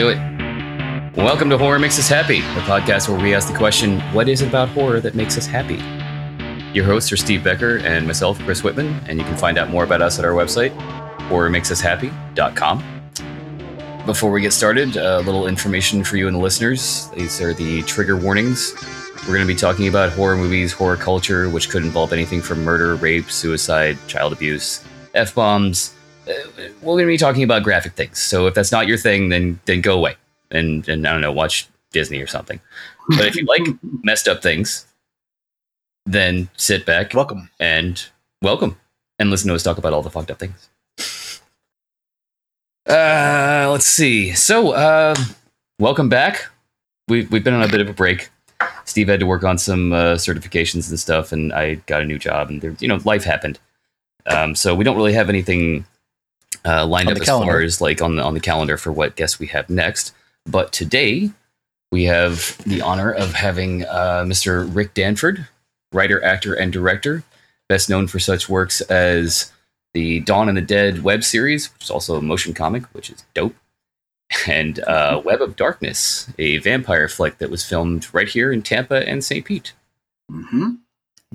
do it. Welcome to Horror Makes Us Happy, the podcast where we ask the question, what is it about horror that makes us happy? Your hosts are Steve Becker and myself, Chris Whitman, and you can find out more about us at our website, horrormakesushappy.com. Before we get started, a little information for you and the listeners. These are the trigger warnings. We're going to be talking about horror movies, horror culture, which could involve anything from murder, rape, suicide, child abuse, f bombs. We're going to be talking about graphic things. So if that's not your thing, then then go away and and I don't know, watch Disney or something. But if you like messed up things, then sit back, welcome, and welcome, and listen to us talk about all the fucked up things. Uh, let's see. So, uh, welcome back. We've we've been on a bit of a break. Steve had to work on some uh, certifications and stuff, and I got a new job, and there, you know, life happened. Um, so we don't really have anything uh, lined on up as calendar. far as like on the on the calendar for what guests we have next. But today we have the honor of having uh, Mr. Rick Danford, writer, actor, and director, best known for such works as the Dawn and the Dead web series, which is also a motion comic, which is dope, and uh, mm-hmm. Web of Darkness, a vampire flick that was filmed right here in Tampa and St. Pete. Mm-hmm.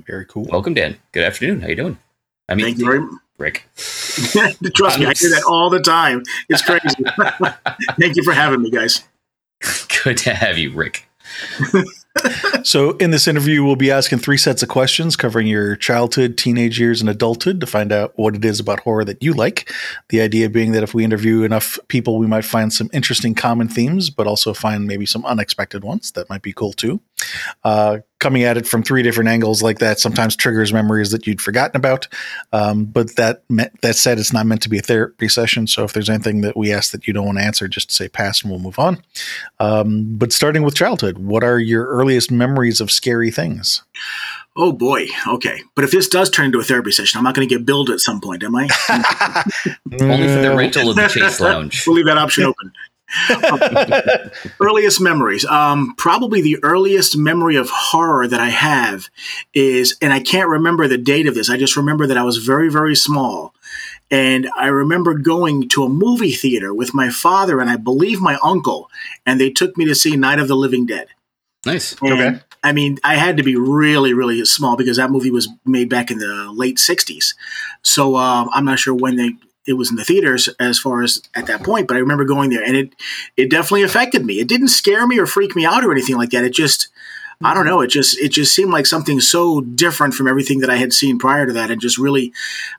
Very cool. Welcome, Dan. Good afternoon. How you doing? I mean, Thank you very much. Rick. Trust me, I hear that all the time. It's crazy. Thank you for having me, guys. Good to have you, Rick. so, in this interview, we'll be asking three sets of questions covering your childhood, teenage years, and adulthood to find out what it is about horror that you like. The idea being that if we interview enough people, we might find some interesting common themes, but also find maybe some unexpected ones that might be cool too. Uh, coming at it from three different angles like that sometimes triggers memories that you'd forgotten about. Um, but that that said, it's not meant to be a therapy session. So if there's anything that we ask that you don't want to answer, just say pass and we'll move on. Um, but starting with childhood, what are your earliest memories of scary things? Oh boy. Okay. But if this does turn into a therapy session, I'm not going to get billed at some point, am I? Only for the rental of the Chase Lounge. we'll leave that option open. earliest memories. Um, probably the earliest memory of horror that I have is, and I can't remember the date of this. I just remember that I was very, very small. And I remember going to a movie theater with my father and I believe my uncle, and they took me to see Night of the Living Dead. Nice. And, okay. I mean, I had to be really, really small because that movie was made back in the late 60s. So uh, I'm not sure when they it was in the theaters as far as at that point, but I remember going there and it it definitely affected me. It didn't scare me or freak me out or anything like that. It just I don't know. It just it just seemed like something so different from everything that I had seen prior to that, and just really,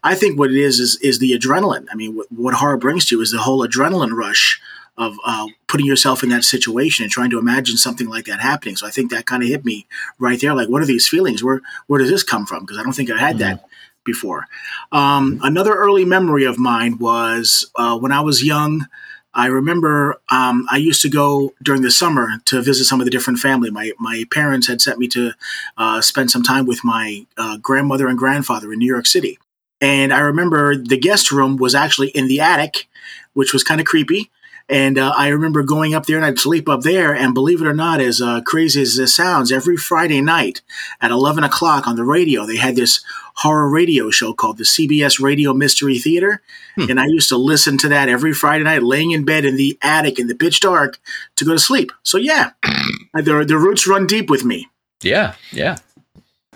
I think what it is is is the adrenaline. I mean, what, what horror brings to you is the whole adrenaline rush of uh, putting yourself in that situation and trying to imagine something like that happening. So I think that kind of hit me right there. Like, what are these feelings? Where where does this come from? Because I don't think I had mm-hmm. that before. Um, another early memory of mine was uh, when I was young. I remember um, I used to go during the summer to visit some of the different family. My my parents had sent me to uh, spend some time with my uh, grandmother and grandfather in New York City, and I remember the guest room was actually in the attic, which was kind of creepy. And uh, I remember going up there and I'd sleep up there. And believe it or not, as uh, crazy as this sounds, every Friday night at 11 o'clock on the radio, they had this horror radio show called the CBS Radio Mystery Theater. Hmm. And I used to listen to that every Friday night, laying in bed in the attic in the pitch dark to go to sleep. So, yeah, the, the roots run deep with me. Yeah, yeah.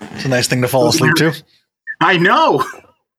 It's a nice thing to fall asleep to. I know.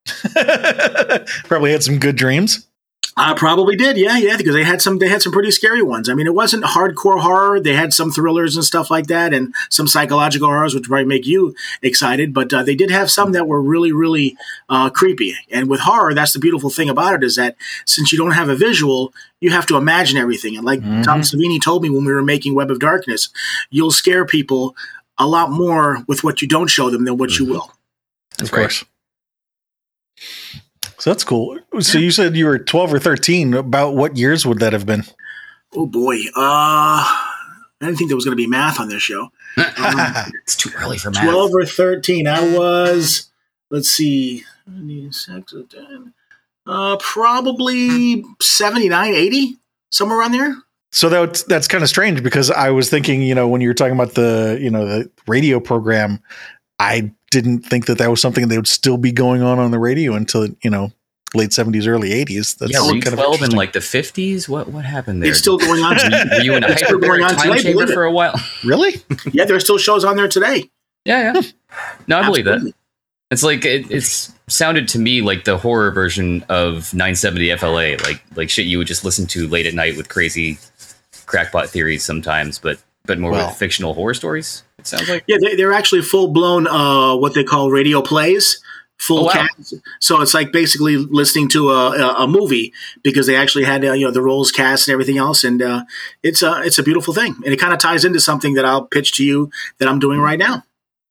Probably had some good dreams. I probably did, yeah, yeah, because they had some they had some pretty scary ones. I mean, it wasn't hardcore horror. They had some thrillers and stuff like that, and some psychological horrors, which might make you excited. But uh, they did have some that were really, really uh, creepy. And with horror, that's the beautiful thing about it is that since you don't have a visual, you have to imagine everything. And like mm-hmm. Tom Savini told me when we were making Web of Darkness, you'll scare people a lot more with what you don't show them than what mm-hmm. you will. That's of course. Right. So that's cool. So you said you were 12 or 13. About what years would that have been? Oh boy. Uh I didn't think there was going to be math on this show. Um, it's too early for math. 12 or 13. I was let's see. I need a sexodon. Uh probably 79, 80, somewhere around there. So that's that's kind of strange because I was thinking, you know, when you were talking about the, you know, the radio program, I didn't think that that was something that would still be going on on the radio until you know late 70s, early 80s. That's yeah, were you kind of 12 in like the 50s? What what happened there? It's still going on. were you in a It's still going hyperbaric on time today, chamber for a while? really? yeah, there are still shows on there today. Yeah, yeah. No, I believe that. It's like it, it's sounded to me like the horror version of 970 FLA, like like shit you would just listen to late at night with crazy crackpot theories sometimes, but but more Well. with fictional horror stories. It sounds like. Yeah, they, they're actually full blown uh, what they call radio plays. Full Oh, wow. cast. So it's like basically listening to a, a, a movie because they actually had uh, you know the roles cast and everything else, and uh, it's a it's a beautiful thing, and it kind of ties into something that I'll pitch to you that I'm doing right now.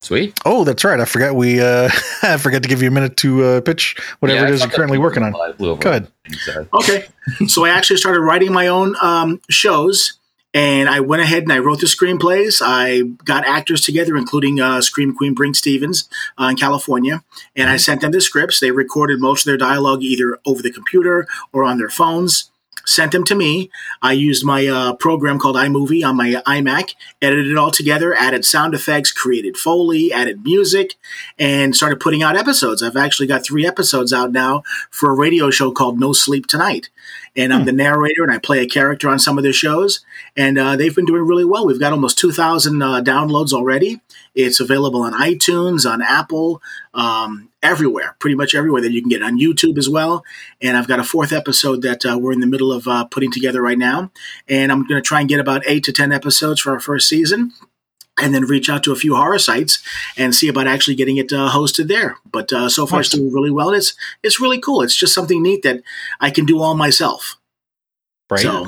Sweet. Oh, that's right. I forgot we uh I forgot to give you a minute to uh, pitch whatever Yeah, it I is you're currently working on. I blew over Go ahead. uh, Okay, so I actually started writing my own um, shows. And I went ahead and I wrote the screenplays. I got actors together, including uh, Scream Queen Brinke Stevens uh, in California, and I sent them the scripts. They recorded most of their dialogue either over the computer or on their phones. Sent them to me. I used my uh, program called iMovie on my iMac, edited it all together, added sound effects, created Foley, added music, and started putting out episodes. I've actually got three episodes out now for a radio show called No Sleep Tonight. And I'm the narrator and I play a character on some of the shows. And uh, they've been doing really well. We've got almost 2,000 uh, downloads already. It's available on iTunes, on Apple, um, everywhere, pretty much everywhere that you can get it, on YouTube as well. And I've got a fourth episode that uh, we're in the middle of uh, putting together right now. And I'm going to try and get about eight to 10 episodes for our first season and then reach out to a few horror sites and see about actually getting it uh, hosted there. But uh, so far, it's doing really well. It's it's really cool. It's just something neat that I can do all myself. Right. So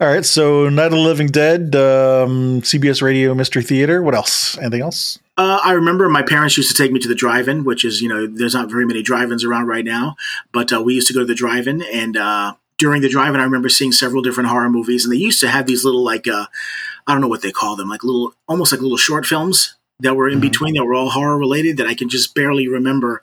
All right. So Night of the Living Dead, um, CBS Radio Mystery Theater. What else? Anything else? Uh, I remember my parents used to take me to the drive-in, which is you know there's not very many drive-ins around right now, but uh, we used to go to the drive-in and. Uh, during the drive-in, I remember seeing several different horror movies, and they used to have these little, like, uh, I don't know what they call them, like little, almost like little short films that were in Mhm. between that were all horror related that I can just barely remember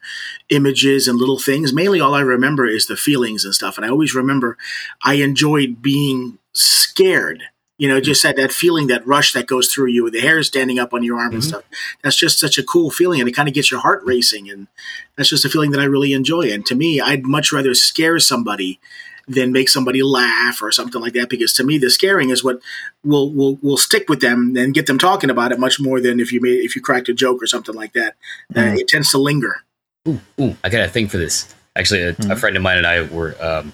images and little things. Mainly, all I remember is the feelings and stuff. And I always remember I enjoyed being scared. You know, just that that feeling, that rush that goes through you, with the hair standing up on your arm and Mhm. stuff. That's just such a cool feeling, and it kind of gets your heart racing. And that's just a feeling that I really enjoy. And to me, I'd much rather scare somebody than make somebody laugh or something like that. Because to me, the scaring is what will will will stick with them and get them talking about it much more than if you made if you cracked a joke or something like that. Uh, Mm. it tends to linger. Ooh, ooh, I got a thing for this. Actually, a, a Mhm. friend of mine and I were um,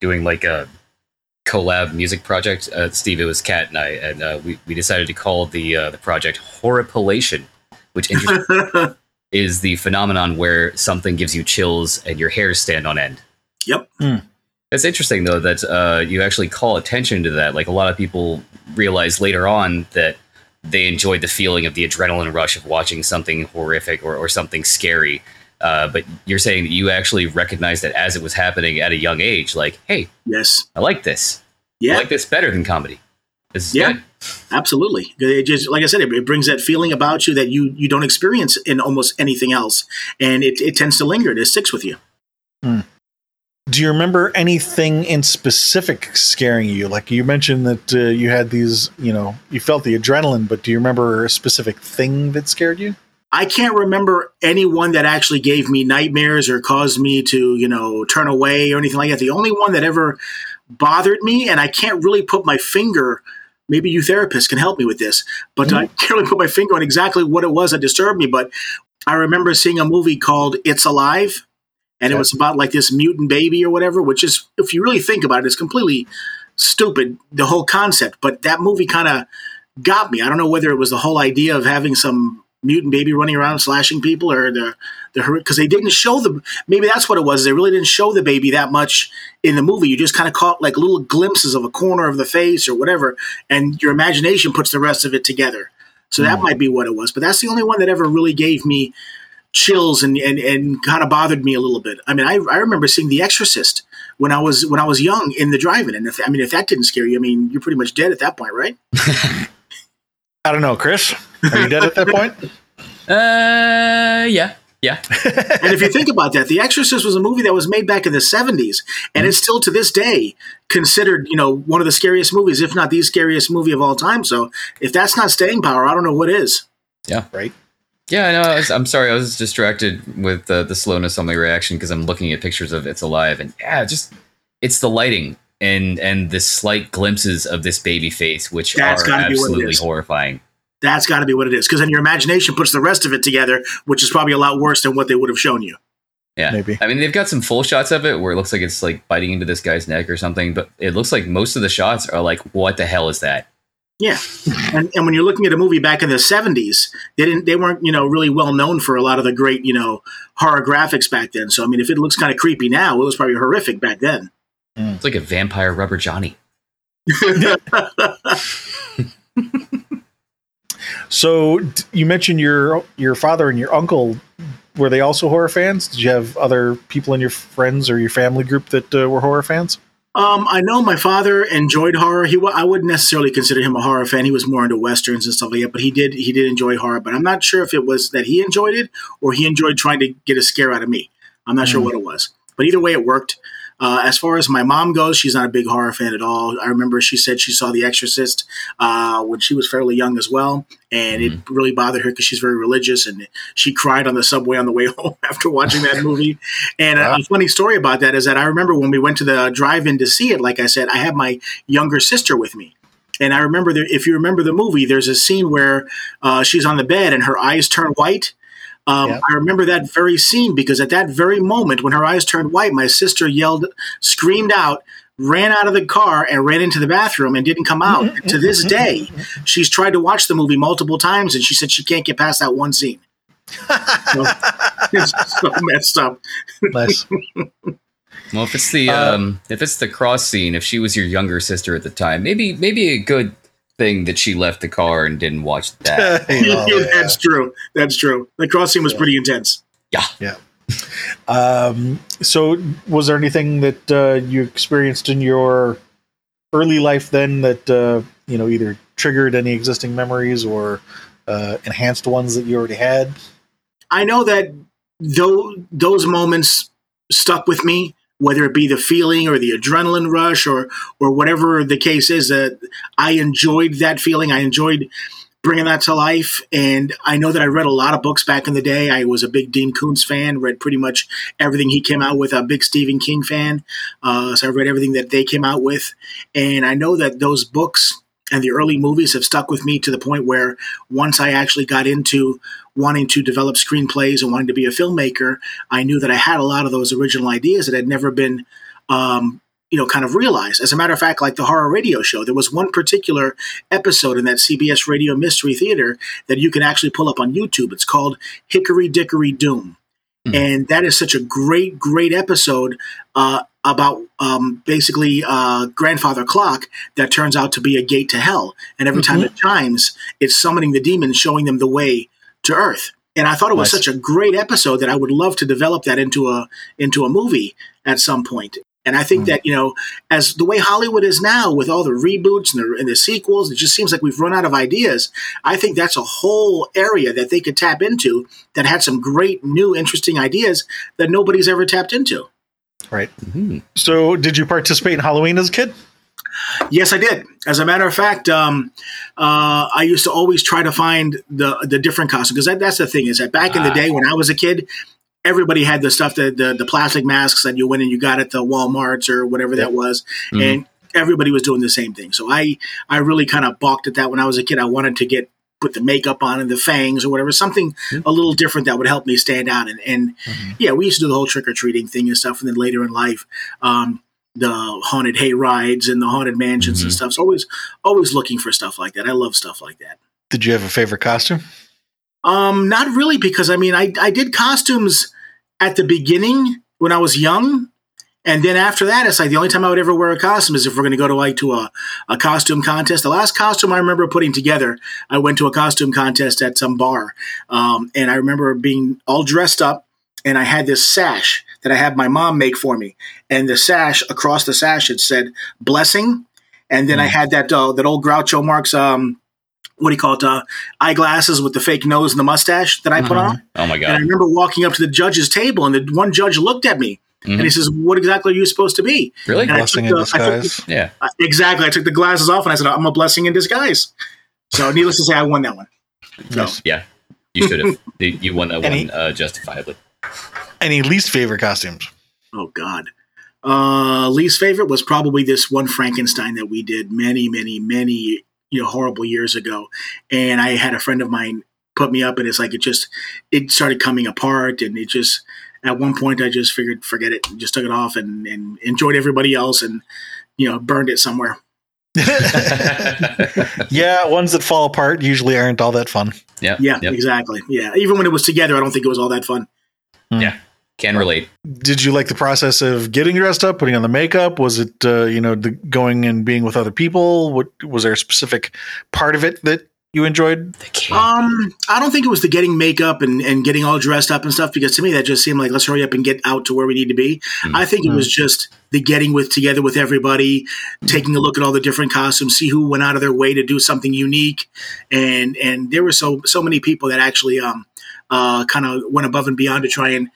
doing like a collab music project. Uh, Steve, it was Kat and I, and uh, we, we decided to call the uh, the project Horripilation, which is the phenomenon where something gives you chills and your hairs stand on end. Yep. It's interesting though that uh, you actually call attention to that. Like a lot of people realize later on that they enjoyed the feeling of the adrenaline rush of watching something horrific or, or something scary. Uh, but you're saying that you actually recognized that as it was happening at a young age. Like, hey, yes. I like this. I Yeah. like this better than comedy. This is Yeah. good. Absolutely. It just like I said, it, it brings that feeling about you that you you don't experience in almost anything else, and it, it tends to linger. It sticks with you. Do you remember anything in specific scaring you? Like you mentioned that uh, you had these, you know, you felt the adrenaline, but do you remember a specific thing that scared you? I can't remember anyone that actually gave me nightmares or caused me to, you know, turn away or anything like that. The only one that ever bothered me, and I can't really put my finger. Maybe you therapists can help me with this, but mm-hmm. I can't really put my finger on exactly what it was that disturbed me. But I remember seeing a movie called It's Alive, and it was about like this mutant baby or whatever, which is, if you really think about it, it's completely stupid, the whole concept. But that movie kind of got me. I don't know whether it was the whole idea of having some mutant baby running around slashing people or the the because they didn't show the maybe that's what it was they really didn't show the baby that much in the movie. You just kind of caught like little glimpses of a corner of the face or whatever and your imagination puts the rest of it together. So that Hmm. might be what it was but that's the only one that ever really gave me chills and and, and kind of bothered me a little bit. I mean I, I remember seeing the exorcist when i was when i was young in the drive-in and if i mean if that didn't scare you i mean you're pretty much dead at that point right I don't know, Chris. Are you dead at that point? Uh, yeah, yeah. and if you think about that, The Exorcist was a movie that was made back in the 70s, and it's still to this day considered, you know, one of the scariest movies, if not the scariest movie of all time. So if that's not staying power, I don't know what is. Yeah. Right. Yeah, I know. I was, I'm sorry. I was distracted with uh, the slowness on my reaction because I'm looking at pictures of It's Alive, and yeah, just it's the lighting and and the slight glimpses of this baby face, which That's are gotta be absolutely horrifying. That's got to be what it is. Because then your imagination puts the rest of it together, which is probably a lot worse than what they would have shown you. Yeah, Maybe. I mean, they've got some full shots of it where it looks like it's like biting into this guy's neck or something, but it looks like most of the shots are like, "What the hell is that?" Yeah, and and when you're looking at a movie back in the '70s, they didn't they weren't you know really well known for a lot of the great you know horror graphics back then. So I mean, if it looks kind of creepy now, it was probably horrific back then. It's like a vampire rubber Johnny. So d- you mentioned your your father and your uncle. Were they also horror fans? Did you have other people in your friends or your family group that uh, were horror fans? Um, I know my father enjoyed horror. He, I wouldn't necessarily consider him a horror fan. He was more into westerns and stuff like that. But he did, he did enjoy horror. But I'm not sure if it was that he enjoyed it or he enjoyed trying to get a scare out of me. I'm not sure what it was. But either way, it worked. Uh, as far as my mom goes, she's not a big horror fan at all. I remember she said she saw The Exorcist uh, when she was fairly young as well, and it really bothered her because she's very religious, and she cried on the subway on the way home after watching that movie. And a- Wow. a funny story about that is that I remember when we went to the drive-in to see it. Like I said, I had my younger sister with me. And I remember that if you remember the movie, there's a scene where uh, she's on the bed and her eyes turn white. Um, Yeah. I remember that very scene because at that very moment when her eyes turned white, my sister yelled, screamed out, ran out of the car and ran into the bathroom and didn't come out. to this day, she's tried to watch the movie multiple times and she said she can't get past that one scene. So, it's so messed up. Nice. Well, if it's the Uh, um, if it's the cross scene, if she was your younger sister at the time, maybe maybe a good thing that she left the car and didn't watch that. Oh, yeah. That's true. That's true. The cross scene was pretty intense. yeah, Um, so, was there anything that uh, you experienced in your early life then that uh, you know either triggered any existing memories or uh, enhanced ones that you already had? I know that though those moments stuck with me, whether it be the feeling or the adrenaline rush or or whatever the case is, that I enjoyed that feeling. I enjoyed bringing that to life, and I know that I read a lot of books back in the day. I was a big Dean Koontz fan, read pretty much everything he came out with. A big Stephen King fan, uh, so I read everything that they came out with, and I know that those books. And the early movies have stuck with me to the point where once I actually got into wanting to develop screenplays and wanting to be a filmmaker, I knew that I had a lot of those original ideas that had never been, um, you know, kind of realized. As a matter of fact, like the horror radio show, there was one particular episode in that CBS Radio Mystery Theater that you can actually pull up on YouTube. It's called Hickory Dickory Doom. Hmm. And that is such a great, great episode uh, about um, basically uh, grandfather clock that turns out to be a gate to hell. And every time it chimes, it's summoning the demons, showing them the way to Earth. And I thought it was Nice. such a great episode that I would love to develop that into a into a movie at some point. And I think that you know, as the way Hollywood is now, with all the reboots and the, and the sequels, it just seems like we've run out of ideas. I think that's a whole area that they could tap into that had some great new, interesting ideas that nobody's ever tapped into. Right. Mhm. So, did you participate in Halloween as a kid? Yes, I did. As a matter of fact, um, uh, I used to always try to find the the different costumes because that, that's the thing is that back in the Ah. day when I was a kid, everybody had the stuff that the, the plastic masks that you went and you got at the WalMarts or whatever that was, Mhm. and everybody was doing the same thing. So I I really kind of balked at that when I was a kid. I wanted to get put the makeup on and the fangs or whatever, something a little different that would help me stand out. And, and yeah, we used to do the whole trick or treating thing and stuff. And then later in life, um, the haunted hay rides and the haunted mansions and Mhm. stuff. So always, always looking for stuff like that. I love stuff like that. Did you have a favorite costume? Um, not really, because I mean, I, I did costumes at the beginning when I was young. And then after that, it's like the only time I would ever wear a costume is if we're going to go to like to a, a costume contest. The last costume I remember putting together, I went to a costume contest at some bar. Um, and I remember being all dressed up and I had this sash that I had my mom make for me. And the sash, across the sash, it said blessing. And then I had that, uh, that old Groucho Marx, um, what do you call it? Uh, eyeglasses with the fake nose and the mustache that I put Mhm. on. Oh my God. And I remember walking up to the judge's table, and the one judge looked at me and he Mhm. says, "What exactly are you supposed to be?" Really? And Blessing took in the- took disguise. Yeah. Uh, exactly. I took the glasses off, and I said, "I'm a blessing in disguise." So, needless to say, I won that one. So, Yeah. You should have. you won that Any- one uh, justifiably. Any least favorite costumes? Oh God. Uh, least favorite was probably this one Frankenstein that we did many, many, many you know horrible years ago, and I had a friend of mine put me up, and it's like it just it started coming apart, and it just at one point I just figured forget it, just took it off and and enjoyed everybody else, and you know burned it somewhere. yeah, ones that fall apart usually aren't all that fun. Yeah. Yeah, Yep. exactly. Yeah, even when it was together, I don't think it was all that fun. Yeah. Can relate. Did you like the process of getting dressed up, putting on the makeup? Was it uh, you know the going and being with other people? What was there a specific part of it that you enjoyed? The can. Um, I don't think it was the getting makeup and, and getting all dressed up and stuff because to me that just seemed like let's hurry up and get out to where we need to be. Mhm. I think it was just the getting with together with everybody, taking a look at all the different costumes, see who went out of their way to do something unique, and and there were so so many people that actually um uh kind of went above and beyond to try and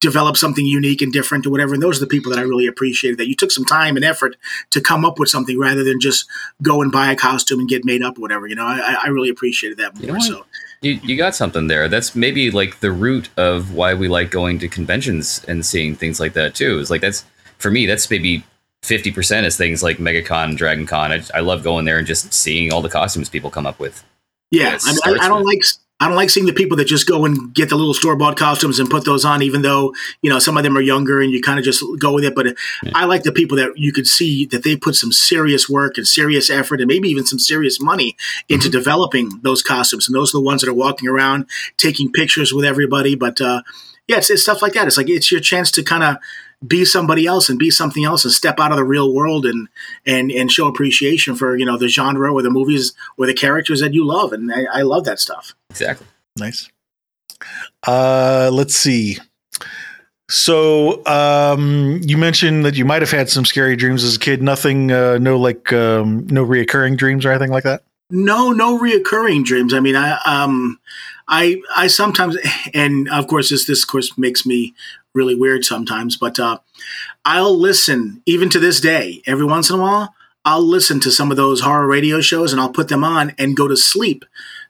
develop something unique and different or whatever. And those are the people that I really appreciated that you took some time and effort to come up with something rather than just go and buy a costume and get made up or whatever. You know, I, I really appreciated that more. You know so You, you got something there. That's maybe like the root of why we like going to conventions and seeing things like that too. Is like that's for me. That's maybe fifty percent is things like MegaCon, Dragon Con. I, I love going there and just seeing all the costumes people come up with. Yeah, I, mean, I, I don't with- like I don't like seeing the people that just go and get the little store bought costumes and put those on, even though you know some of them are younger and you kind of just go with it. But I like the people that you could see that they put some serious work and serious effort and maybe even some serious money into Mm-hmm. developing those costumes. And those are the ones that are walking around taking pictures with everybody. But uh, yeah, it's, it's stuff like that. It's like it's your chance to kind of be somebody else and be something else and step out of the real world and and and show appreciation for you know the genre or the movies or the characters that you love. And I, I love that stuff. Exactly. Nice. Uh, let's see. So, um, you mentioned that you might have had some scary dreams as a kid. Nothing, uh, no like, um, no reoccurring dreams or anything like that. No, no reoccurring dreams. I mean, I um, I I sometimes, and of course, this this course makes me really weird sometimes. But uh, I'll listen even to this day. Every once in a while, I'll listen to some of those horror radio shows, and I'll put them on and go to sleep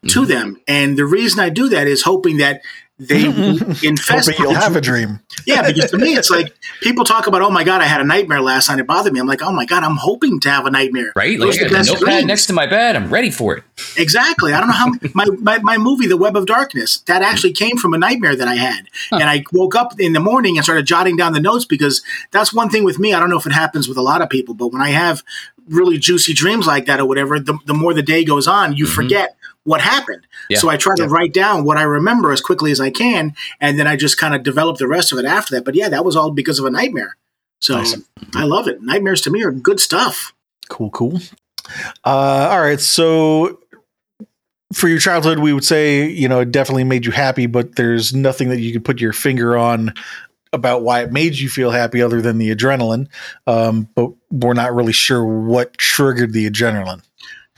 to them. And the reason I do that is hoping that they infest. Hoping you'll have a dream. Yeah, because to me, it's like people talk about, oh my god, I had a nightmare last night. It bothered me. I'm like, oh my god, I'm hoping to have a nightmare. Right? Like Those I got the a notepad dreams. next to my bed. I'm ready for it. Exactly. I don't know how my, my, my movie, The Web of Darkness, that actually came from a nightmare that I had. And I woke up in the morning and started jotting down the notes because that's one thing with me. I don't know if it happens with a lot of people, but when I have really juicy dreams like that or whatever, the, the more the day goes on, you mm-hmm. forget what happened. Yeah. So I try to Yeah. write down what I remember as quickly as I can. And then I just kind of develop the rest of it after that. But yeah, that was all because of a nightmare. So. I love it. Nightmares to me are good stuff. Cool, cool. Uh, all right. So for your childhood, we would say, you know, it definitely made you happy, but there's nothing that you could put your finger on about why it made you feel happy other than the adrenaline. Um, but we're not really sure what triggered the adrenaline.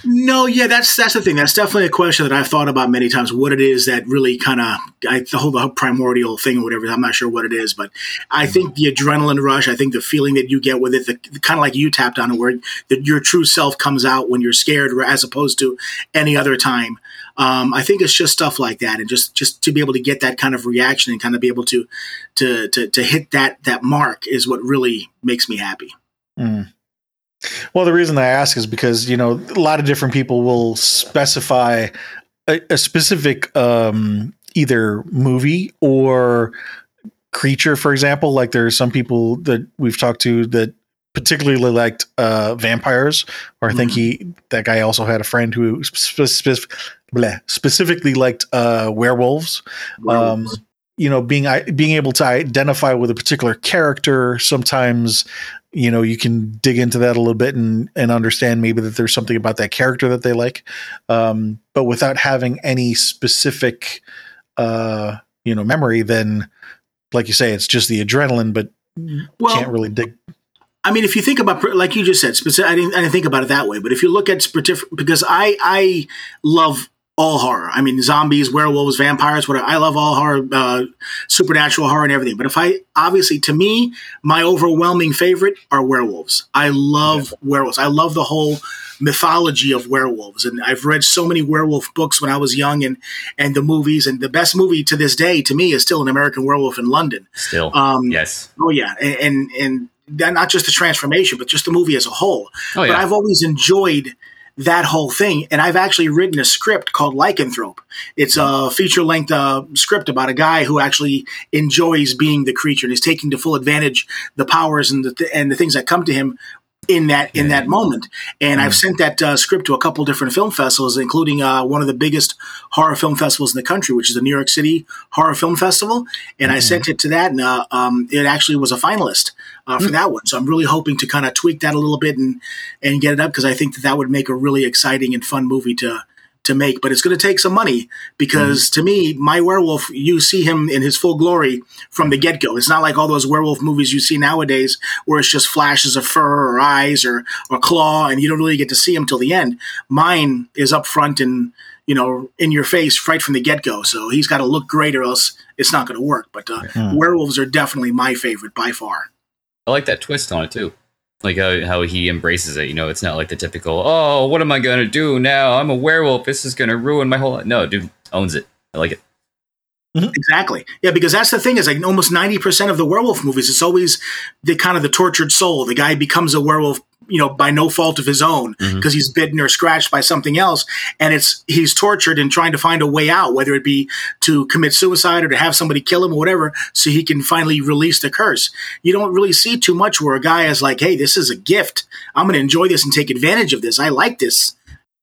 No, yeah, that's that's the thing. That's definitely a question that I've thought about many times. What it is that really kind of the whole, the primordial thing or whatever. I'm not sure what it is, but I think the adrenaline rush. I think the feeling that you get with it, the, kind of like you tapped on it, where that your true self comes out when you're scared, as opposed to any other time. Um, I think it's just stuff like that, and just just to be able to get that kind of reaction and kind of be able to to to, to hit that that mark is what really makes me happy. Mm. Well, the reason I ask is because you know a lot of different people will specify a, a specific um, either movie or creature, for example. Like there are some people that we've talked to that particularly liked uh, vampires, or I think he that guy also had a friend who spe- spe- bleh, specifically liked uh, werewolves. Um, you know being being able to identify with a particular character sometimes you know you can dig into that a little bit and and understand maybe that there's something about that character that they like um, but without having any specific uh you know memory then like you say it's just the adrenaline but well, can't really dig I mean, if you think about, like you just said, I didn't, I didn't think about it that way. But if you look at specific, because I I love all horror. I mean, zombies, werewolves, vampires, whatever. I love all horror, uh, supernatural horror, and everything. But if I obviously, to me, my overwhelming favorite are werewolves. I love yeah. werewolves. I love the whole mythology of werewolves, and I've read so many werewolf books when I was young, and and the movies. And the best movie to this day, to me, is still an American Werewolf in London. Still, um, yes. Oh yeah, and and, and not just the transformation, but just the movie as a whole. Oh, yeah. But I've always enjoyed that whole thing. And I've actually written a script called Lycanthrope. It's a feature length uh, script about a guy who actually enjoys being the creature and is taking to full advantage the powers and the th- and the things that come to him in that in that moment. And mm-hmm. I've sent that uh, script to a couple different film festivals, including uh, one of the biggest horror film festivals in the country, which is the New York City Horror Film Festival. And mm-hmm. I sent it to that, and uh, um, it actually was a finalist uh, for mm-hmm. that one. So I'm really hoping to kind of tweak that a little bit and and get it up because I think that that would make a really exciting and fun movie to to make, but it's going to take some money because mm. to me, my werewolf, you see him in his full glory from the get go. It's not like all those werewolf movies you see nowadays where it's just flashes of fur or eyes or, or claw and you don't really get to see him till the end. Mine is up front and, you know, in your face right from the get go. So he's got to look great or else it's not going to work. But uh, mm. werewolves are definitely my favorite by far. I like that twist on it too like how, how he embraces it. You know, it's not like the typical, oh, what am I gonna do now? I'm a werewolf. This is gonna ruin my whole. Life. No, dude owns it. I like it. Mm-hmm. Exactly. Yeah, because that's the thing is like almost ninety percent of the werewolf movies, it's always the kind of the tortured soul. The guy becomes a werewolf you know, by no fault of his own because mm-hmm. he's bitten or scratched by something else. And it's, he's tortured and trying to find a way out, whether it be to commit suicide or to have somebody kill him or whatever, so he can finally release the curse. You don't really see too much where a guy is like, Hey, this is a gift. I'm going to enjoy this and take advantage of this. I like this.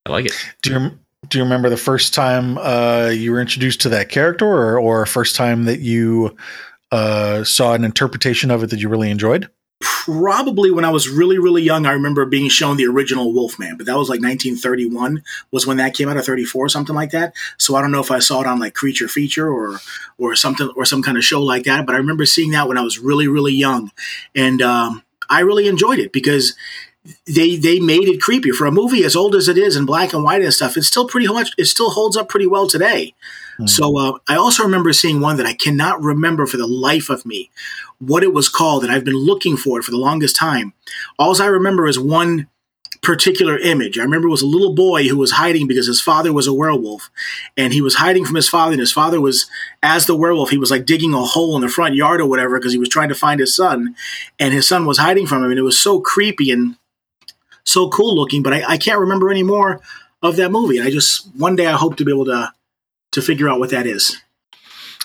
I like it. Do you, do you remember the first time uh, you were introduced to that character or, or first time that you uh, saw an interpretation of it that you really enjoyed? Probably when I was really, really young, I remember being shown the original Wolfman, but that was like 1931 was when that came out, or 34, something like that. So I don't know if I saw it on like Creature Feature or or something or some kind of show like that. But I remember seeing that when I was really, really young, and um, I really enjoyed it because they they made it creepy for a movie as old as it is in black and white and stuff. It's still pretty much it still holds up pretty well today. Mm. So uh, I also remember seeing one that I cannot remember for the life of me what it was called, and I've been looking for it for the longest time. All I remember is one particular image. I remember it was a little boy who was hiding because his father was a werewolf and he was hiding from his father and his father was as the werewolf he was like digging a hole in the front yard or whatever because he was trying to find his son and his son was hiding from him and it was so creepy and so cool looking but I, I can't remember any more of that movie and I just one day I hope to be able to to figure out what that is.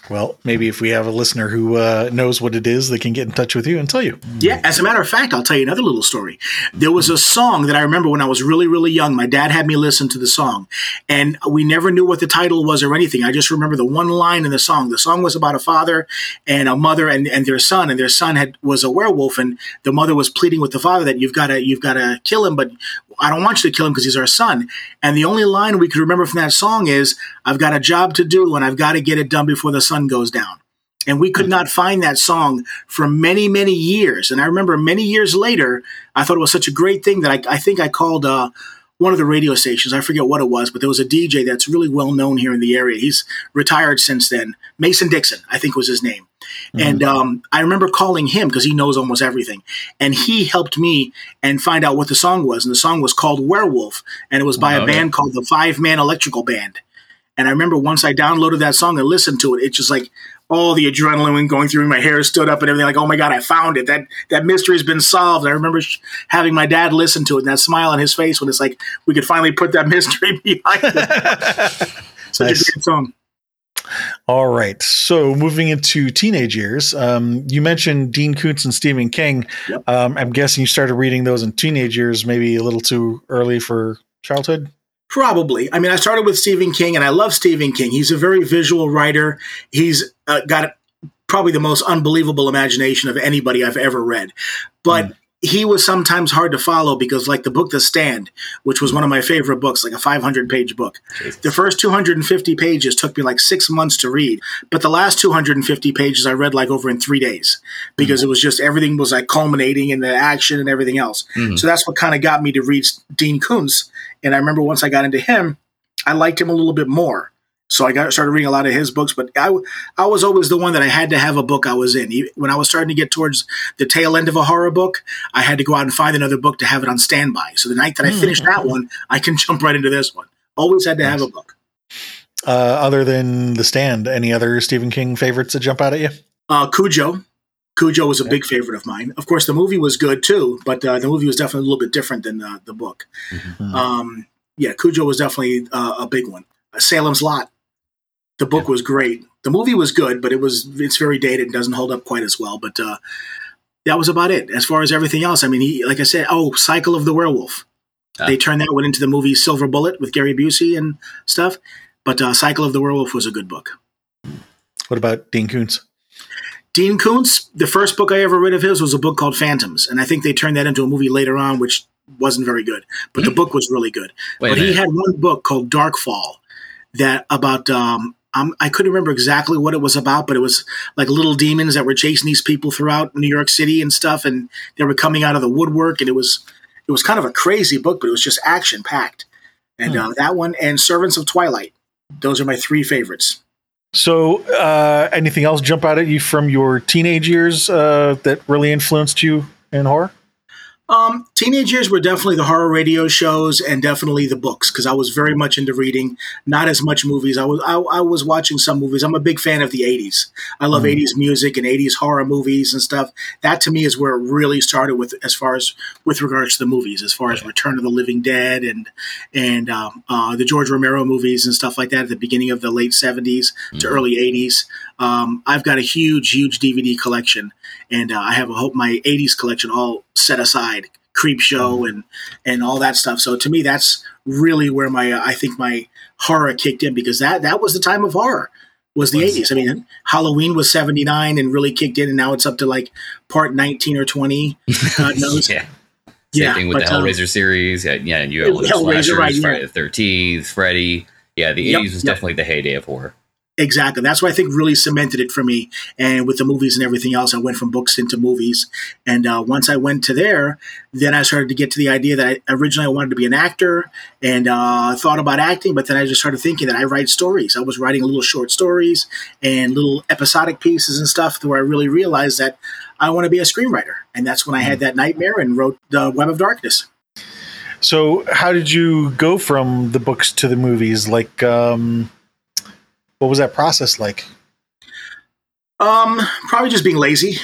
Well, maybe if we have a listener who uh, knows what it is, they can get in touch with you and tell you. Yeah, as a matter of fact, I'll tell you another little story. There was a song that I remember when I was really, really young. My dad had me listen to the song, and we never knew what the title was or anything. I just remember the one line in the song. The song was about a father and a mother and, and their son, and their son had was a werewolf, and the mother was pleading with the father that you've got to you've got to kill him, but I don't want you to kill him because he's our son. And the only line we could remember from that song is, I've got a job to do and I've got to get it done before the sun goes down. And we could not find that song for many, many years. And I remember many years later, I thought it was such a great thing that I, I think I called uh, one of the radio stations. I forget what it was, but there was a DJ that's really well known here in the area. He's retired since then. Mason Dixon, I think was his name. Mm-hmm. And um, I remember calling him because he knows almost everything. And he helped me and find out what the song was. And the song was called Werewolf. And it was by a band called the Five Man Electrical Band. And I remember once I downloaded that song and listened to it, it's just like all the adrenaline going through my hair stood up and everything. Like, oh my god, I found it! That that mystery has been solved. And I remember sh- having my dad listen to it and that smile on his face when it's like we could finally put that mystery behind it. Such nice. a great song. All right. So moving into teenage years, um, you mentioned Dean Koontz and Stephen King. Yep. Um, I'm guessing you started reading those in teenage years, maybe a little too early for childhood. Probably. I mean, I started with Stephen King, and I love Stephen King. He's a very visual writer. He's uh, got probably the most unbelievable imagination of anybody I've ever read. But mm he was sometimes hard to follow because like the book the stand which was one of my favorite books like a 500 page book Jesus. the first 250 pages took me like six months to read but the last 250 pages i read like over in three days because mm it was just everything was like culminating in the action and everything else mm so that's what kind of got me to read dean koontz and i remember once i got into him I liked him a little bit more. So I got started reading a lot of his books, but I, I was always the one that I had to have a book I was in. When I was starting to get towards the tail end of a horror book, I had to go out and find another book to have it on standby. So the night that I finished mm. that one, I can jump right into this one. Always had to have a book. Uh, other than The Stand, any other Stephen King favorites that jump out at you? Uh, Cujo. Cujo was a big favorite of mine. Of course, the movie was good too, but uh, the movie was definitely a little bit different than the, the book. Mm-hmm. Um, yeah, Cujo was definitely uh, a big one. Salem's Lot the book yeah. was great. The movie was good, but it was it's very dated and doesn't hold up quite as well. But uh, that was about it. As far as everything else, I mean, he like I said, oh, Cycle of the Werewolf. Ah. They turned that one into the movie Silver Bullet with Gary Busey and stuff. But uh, Cycle of the Werewolf was a good book. What about Dean Koontz? Dean Koontz, the first book I ever read of his was a book called Phantoms, and I think they turned that into a movie later on, which wasn't very good. But the book was really good. Wait but he had one book called Darkfall that about um, um, I couldn't remember exactly what it was about, but it was like little demons that were chasing these people throughout New York City and stuff, and they were coming out of the woodwork, and it was it was kind of a crazy book, but it was just action packed. And hmm. uh, that one and Servants of Twilight, those are my three favorites. So, uh, anything else jump out at you from your teenage years uh, that really influenced you in horror? Um, teenage years were definitely the horror radio shows and definitely the books because I was very much into reading, not as much movies. I was I, I was watching some movies. I'm a big fan of the '80s. I love mm. '80s music and '80s horror movies and stuff. That to me is where it really started with as far as with regards to the movies, as far as Return of the Living Dead and and um, uh, the George Romero movies and stuff like that at the beginning of the late '70s mm. to early '80s. Um, I've got a huge, huge DVD collection, and uh, I have a hope my '80s collection all set aside, Creepshow mm-hmm. and and all that stuff. So to me, that's really where my uh, I think my horror kicked in because that that was the time of horror was the was 80s. I mean, Halloween was 79 and really kicked in, and now it's up to like part 19 or 20. God knows. yeah. Same yeah, thing with the Hellraiser um, series. Yeah, yeah, and you have Hellraiser, slashers, right, yeah. Friday the 13th, Freddy. Yeah, the 80s yep, was yep. definitely the heyday of horror. Exactly. That's what I think really cemented it for me. And with the movies and everything else, I went from books into movies. And uh, once I went to there, then I started to get to the idea that I, originally I wanted to be an actor and uh, thought about acting. But then I just started thinking that I write stories. I was writing little short stories and little episodic pieces and stuff where I really realized that I want to be a screenwriter. And that's when I had that nightmare and wrote The Web of Darkness. So, how did you go from the books to the movies? Like, um what was that process like? Um, probably just being lazy.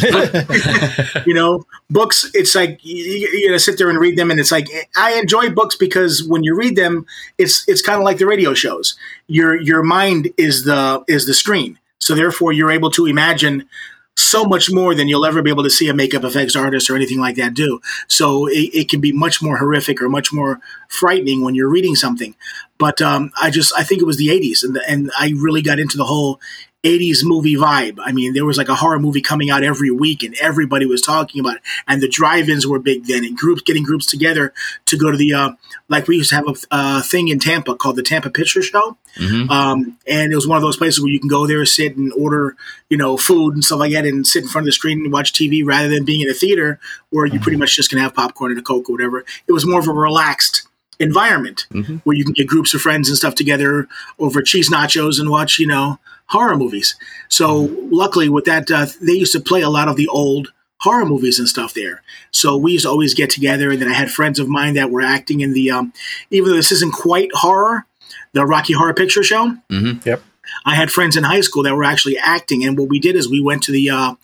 you know, books. It's like you, you know, sit there and read them, and it's like I enjoy books because when you read them, it's it's kind of like the radio shows. Your your mind is the is the screen, so therefore you're able to imagine so much more than you'll ever be able to see a makeup effects artist or anything like that do. So it, it can be much more horrific or much more frightening when you're reading something. But um, I just I think it was the 80s, and and I really got into the whole 80s movie vibe. I mean, there was like a horror movie coming out every week and everybody was talking about it. And the drive-ins were big then and groups getting groups together to go to the, uh, like we used to have a uh, thing in Tampa called the Tampa Picture Show. Mm-hmm. Um, and it was one of those places where you can go there, sit and order, you know, food and stuff like that and sit in front of the screen and watch TV rather than being in a theater where you pretty mm-hmm. much just can have popcorn and a Coke or whatever. It was more of a relaxed environment mm-hmm. where you can get groups of friends and stuff together over cheese nachos and watch, you know, horror movies. So luckily, with that, uh, they used to play a lot of the old horror movies and stuff there. So we used to always get together, and then I had friends of mine that were acting in the, um, even though this isn't quite horror, the Rocky Horror Picture Show. Mm-hmm. Yep. I had friends in high school that were actually acting, and what we did is we went to the uh,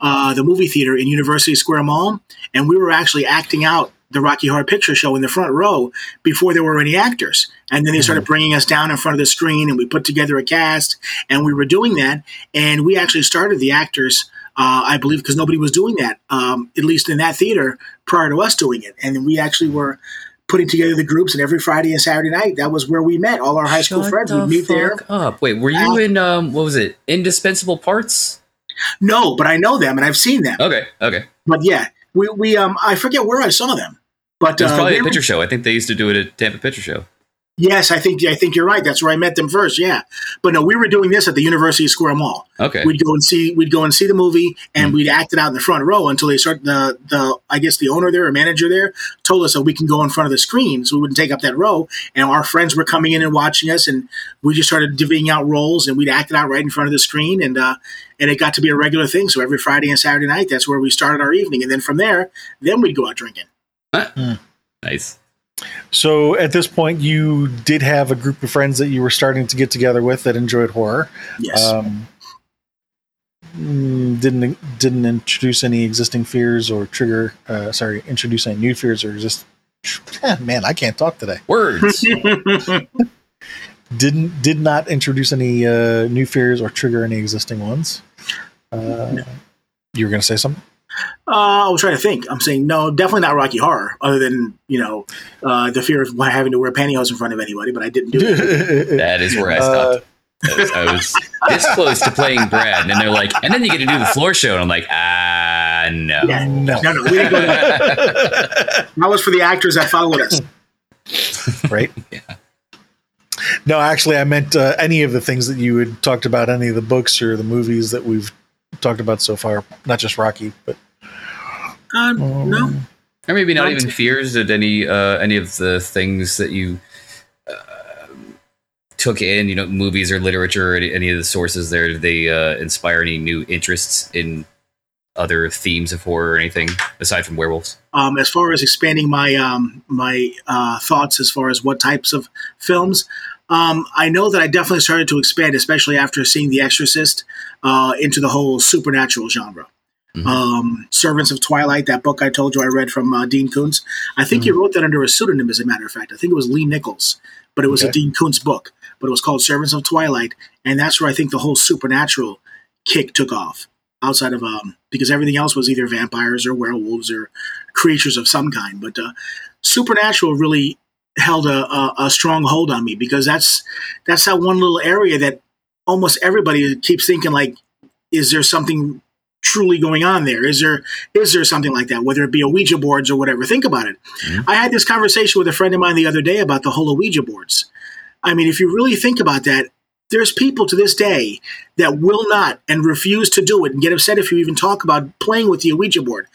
uh, the movie theater in University Square Mall, and we were actually acting out the Rocky Horror Picture Show in the front row before there were any actors. And then they started mm-hmm. bringing us down in front of the screen and we put together a cast and we were doing that. And we actually started the actors, uh, I believe, because nobody was doing that, um, at least in that theater prior to us doing it. And we actually were putting together the groups and every Friday and Saturday night, that was where we met. All our high school Shut friends would meet there. Up. Wait, were you uh, in, um, what was it, Indispensable Parts? No, but I know them and I've seen them. Okay, okay. But yeah, we, we um I forget where I saw them, but it was uh, probably a picture show. I think they used to do it at Tampa Picture Show. Yes, I think I think you're right. That's where I met them first. Yeah, but no, we were doing this at the University Square Mall. Okay. We'd go and see we'd go and see the movie, and we'd act it out in the front row until they start the the I guess the owner there or manager there told us that we can go in front of the screen, so we wouldn't take up that row. And our friends were coming in and watching us, and we just started divvying out roles, and we'd act it out right in front of the screen, and uh, and it got to be a regular thing. So every Friday and Saturday night, that's where we started our evening, and then from there, then we'd go out drinking. Nice. So at this point, you did have a group of friends that you were starting to get together with that enjoyed horror. Yes. Um, mm, didn't didn't introduce any existing fears or trigger. Uh, sorry, introduce any new fears or just. Man, I can't talk today. Words. Didn't did not introduce any uh, new fears or trigger any existing ones. Uh, You were going to say something. Uh, I was trying to think. I'm saying no, definitely not Rocky Horror. Other than you know uh, the fear of having to wear pantyhose in front of anybody, but I didn't do it. that is where I Uh, stopped. I was, I was this close to playing Brad, and they're like, and then you get to do the floor show, and I'm like, ah, no. Yeah. no. No, no, we didn't go there. That was for the actors that followed us. right? Yeah. No, actually, I meant uh, any of the things that you had talked about, any of the books or the movies that we've talked about so far. Not just Rocky, but Uh, no, or maybe not Not even to- fears at any uh, any of the things that you uh, took in. You know, movies or literature, or any, any of the sources there. Did they uh, inspire any new interests in other themes of horror or anything aside from werewolves? um, as far as expanding my um, my uh, thoughts as far as what types of films, um, I know that I definitely started to expand, especially after seeing The Exorcist, uh, into the whole supernatural genre. Mhm. Um, Servants of Twilight, that book I told you I read from uh, Dean Koontz. I think he wrote that under a pseudonym, as a matter of fact. I think it was Leigh Nichols, but it was a Dean Koontz book. But it was called Servants of Twilight, and that's where I think the whole supernatural kick took off. Outside of um, because everything else was either vampires or werewolves or creatures of some kind, but uh, supernatural really held a, a, a strong hold on me because that's that's that one little area that almost everybody keeps thinking like, is there something truly going on there? Is there is there something like that? Whether it be Ouija boards or whatever. Think about it. Mhm. I had this conversation with a friend of mine the other day about the whole Ouija boards. I mean, if you really think about that, there's people to this day that will not and refuse to do it and get upset if you even talk about playing with the Ouija board.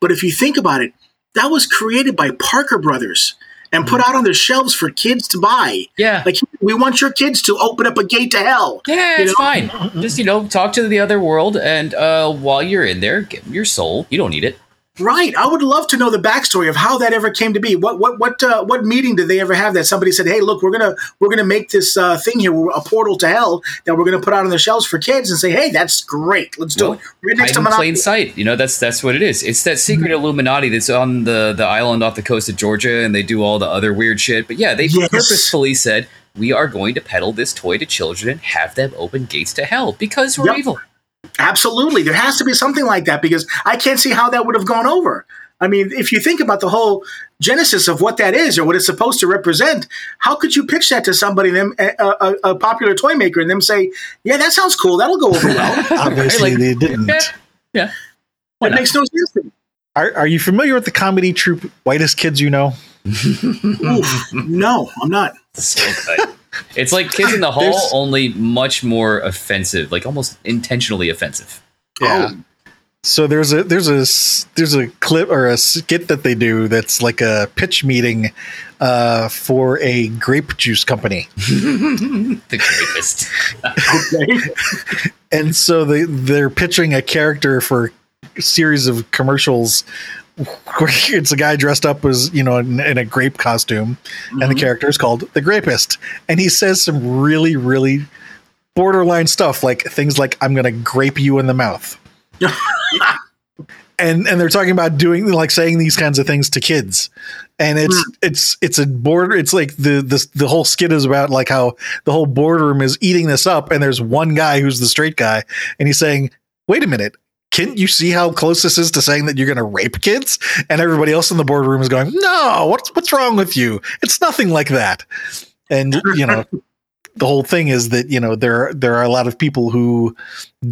But if you think about it, that was created by Parker Brothers and put out on their shelves for kids to buy. Yeah. Like, we want your kids to open up a gate to hell. Yeah, it's know? fine. Just you know, talk to the other world, and uh, while you're in there, give 'em your soul. You don't need it. Right. I would love to know the backstory of how that ever came to be. What what what uh, what meeting did they ever have that somebody said, "Hey, look, we're gonna we're gonna make this uh, thing here, a portal to hell that we're gonna put out on the shelves for kids and say, hey, that's great. Let's do Well, it." Right next to in Monopoly. plain sight. You know, that's that's what it is. It's that secret Illuminati that's on the the island off the coast of Georgia, and they do all the other weird shit. But yeah, they Yes. purposefully said we are going to peddle this toy to children and have them open gates to hell because we're Yep. evil. Absolutely. There has to be something like that because I can't see how that would have gone over. I mean, if you think about the whole genesis of what that is or what it's supposed to represent, how could you pitch that to somebody, them eh, a, a, a popular toy maker, and them say, "Yeah, that sounds cool. That'll go over well." obviously Like- they didn't. Yeah, yeah. Why it not? makes no sense. to me. Are, are you familiar with the comedy troupe Whitest Kids You Know? Oof. no, I'm not. So good. It's like Kids in the Hall, There's- only much more offensive, like almost intentionally offensive. Yeah. So there's a there's a there's a clip or a skit that they do that's like a pitch meeting uh, for a grape juice company, the greatest. Okay. and so they they're pitching a character for a series of commercials. It's a guy dressed up as you know in, in a grape costume, and the Mhm. character is called the Grapist, and he says some really really borderline stuff like things like "I'm gonna grape you in the mouth." and and they're talking about doing like saying these kinds of things to kids and it's it's it's a border it's like the this the whole skit is about like how the whole boardroom is eating this up and there's one guy who's the straight guy and he's saying wait a minute can't you see how close this is to saying that you're going to rape kids and everybody else in the boardroom is going no what's what's wrong with you it's nothing like that and you know the whole thing is that you know there there are a lot of people who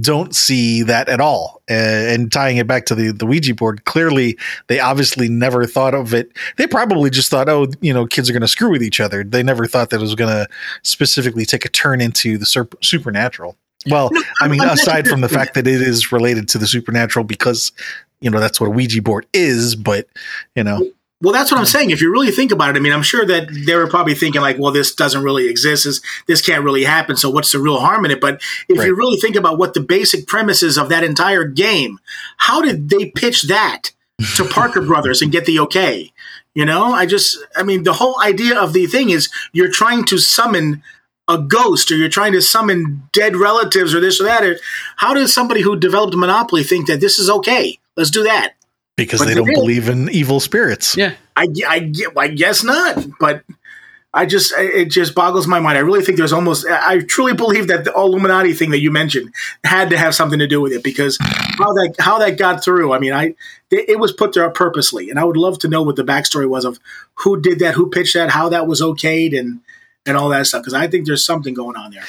don't see that at all. Uh, and tying it back to the the Ouija board, clearly they obviously never thought of it. They probably just thought, oh, you know, kids are going to screw with each other. They never thought that it was going to specifically take a turn into the sur- supernatural. Well, no, I mean, aside from the fact that it is related to the supernatural because you know that's what a Ouija board is, but you know. Well, that's what I'm saying. If you really think about it, I mean, I'm sure that they were probably thinking like, well, this doesn't really exist. This, this can't really happen. So what's the real harm in it? But if right. you really think about what the basic premises of that entire game, how did they pitch that to Parker Brothers and get the okay? You know, I just, I mean, the whole idea of the thing is you're trying to summon a ghost or you're trying to summon dead relatives or this or that. Or how does somebody who developed Monopoly think that this is okay? Let's do that because but they don't believe in evil spirits. Yeah, I, I, I guess not. But I just it just boggles my mind. I really think there's almost I truly believe that the Illuminati thing that you mentioned had to have something to do with it because how that how that got through. I mean, I it was put there purposely, and I would love to know what the backstory was of who did that, who pitched that, how that was okayed, and and all that stuff because I think there's something going on there.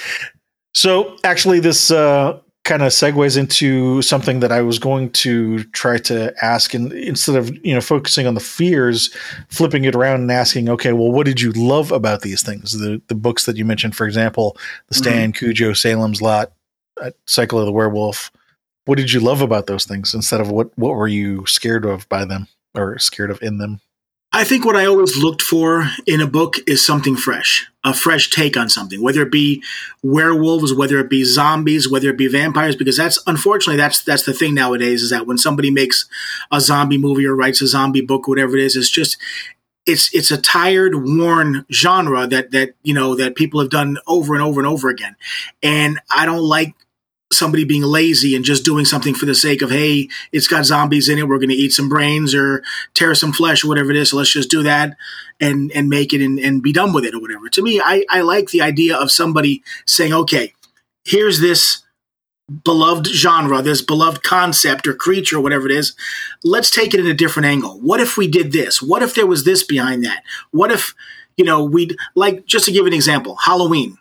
So actually, this uh, kind of segues into something that I was going to try to ask, and instead of you know focusing on the fears, flipping it around and asking, okay, well, what did you love about these things? The the books that you mentioned, for example, The Stand, mm-hmm. Cujo, Salem's Lot, uh, Cycle of the Werewolf. What did you love about those things instead of what what were you scared of by them or scared of in them? I think what I always looked for in a book is something fresh, a fresh take on something, whether it be werewolves, whether it be zombies, whether it be vampires, because that's unfortunately that's that's the thing nowadays is that when somebody makes a zombie movie or writes a zombie book, whatever it is, it's just it's it's a tired, worn genre that that you know that people have done over and over and over again, and I don't like somebody being lazy and just doing something for the sake of hey it's got zombies in it we're going to eat some brains or tear some flesh or whatever it is so let's just do that and and make it and, and be done with it or whatever. To me I, I like the idea of somebody saying okay here's this beloved genre this beloved concept or creature or whatever it is let's take it in a different angle. What if we did this? What if there was this behind that? What if you know we'd like just to give an example halloween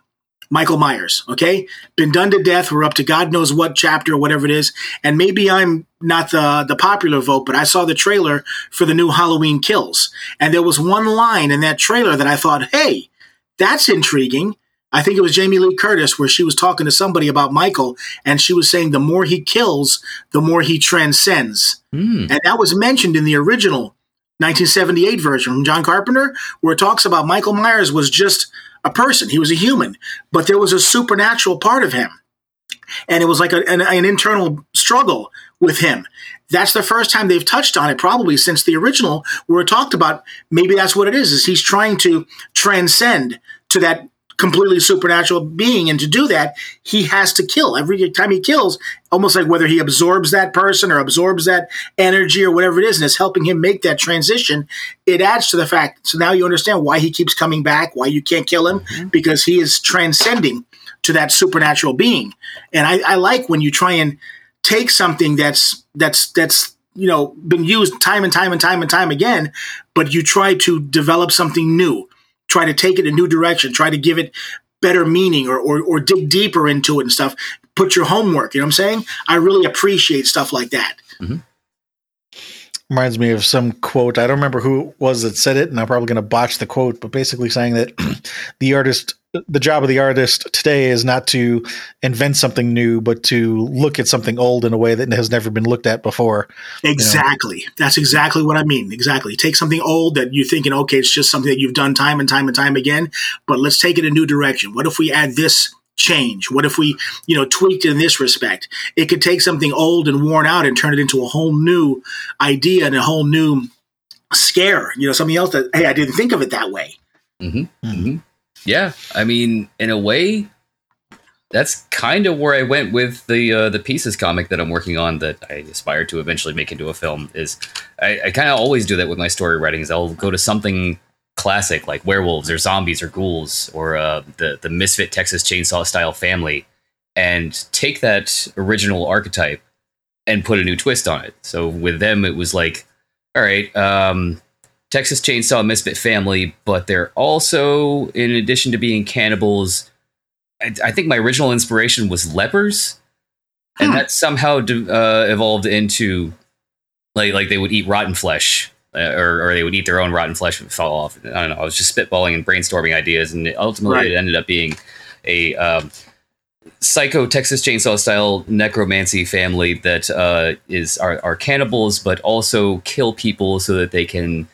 Michael Myers, okay? Been done to death. We're up to God knows what chapter or whatever it is. And maybe I'm not the, the popular vote, but I saw the trailer for the new Halloween Kills. And there was one line in that trailer that I thought, hey, that's intriguing. I think it was Jamie Lee Curtis where she was talking to somebody about Michael and she was saying the more he kills, the more he transcends. Mm. And that was mentioned in the original 1978 version from John Carpenter, where it talks about Michael Myers was just a person. He was a human, but there was a supernatural part of him. And it was like a, an, an, internal struggle with him. That's the first time they've touched on it, probably since the original, where it talked about maybe that's what it is, is he's trying to transcend to that completely supernatural being. And to do that, he has to kill. Every time he kills, almost like whether he absorbs that person or absorbs that energy or whatever it is, and it's helping him make that transition, it adds to the fact. So now you understand why he keeps coming back, why you can't kill him, mm-hmm. because he is transcending to that supernatural being. And I, I like when you try and take something that's that's that's you know been used time and time and time and time again, but you try to develop something new try to take it a new direction, try to give it better meaning or, or, or dig deeper into it and stuff. Put your homework. You know what I'm saying? I really appreciate stuff like that. Mm-hmm. Reminds me of some quote. I don't remember who it was that said it, and I'm probably going to botch the quote, but basically saying that the artist the job of the artist today is not to invent something new, but to look at something old in a way that has never been looked at before. Exactly. You know? That's exactly what I mean. Exactly. Take something old that you're thinking, okay, it's just something that you've done time and time and time again, but let's take it a new direction. What if we add this change? What if we, you know, tweaked in this respect? It could take something old and worn out and turn it into a whole new idea and a whole new scare. You know, something else that hey, I didn't think of it that way. Mm-hmm. Mm-hmm. Yeah, I mean, in a way, that's kind of where I went with the uh, the pieces comic that I'm working on that I aspire to eventually make into a film. Is I, I kind of always do that with my story writings. I'll go to something classic like werewolves or zombies or ghouls or uh, the the misfit Texas Chainsaw style family, and take that original archetype and put a new twist on it. So with them, it was like, all right, um, Texas Chainsaw Misfit family, but they're also, in addition to being cannibals, I, I think my original inspiration was lepers, and Hmm. that somehow uh, evolved into like like they would eat rotten flesh. Uh, or, or they would eat their own rotten flesh and fall off. I don't know. I was just spitballing and brainstorming ideas, and it- ultimately Right. it ended up being a um, psycho Texas Chainsaw style necromancy family that uh, is are, are cannibals, but also kill people so that they can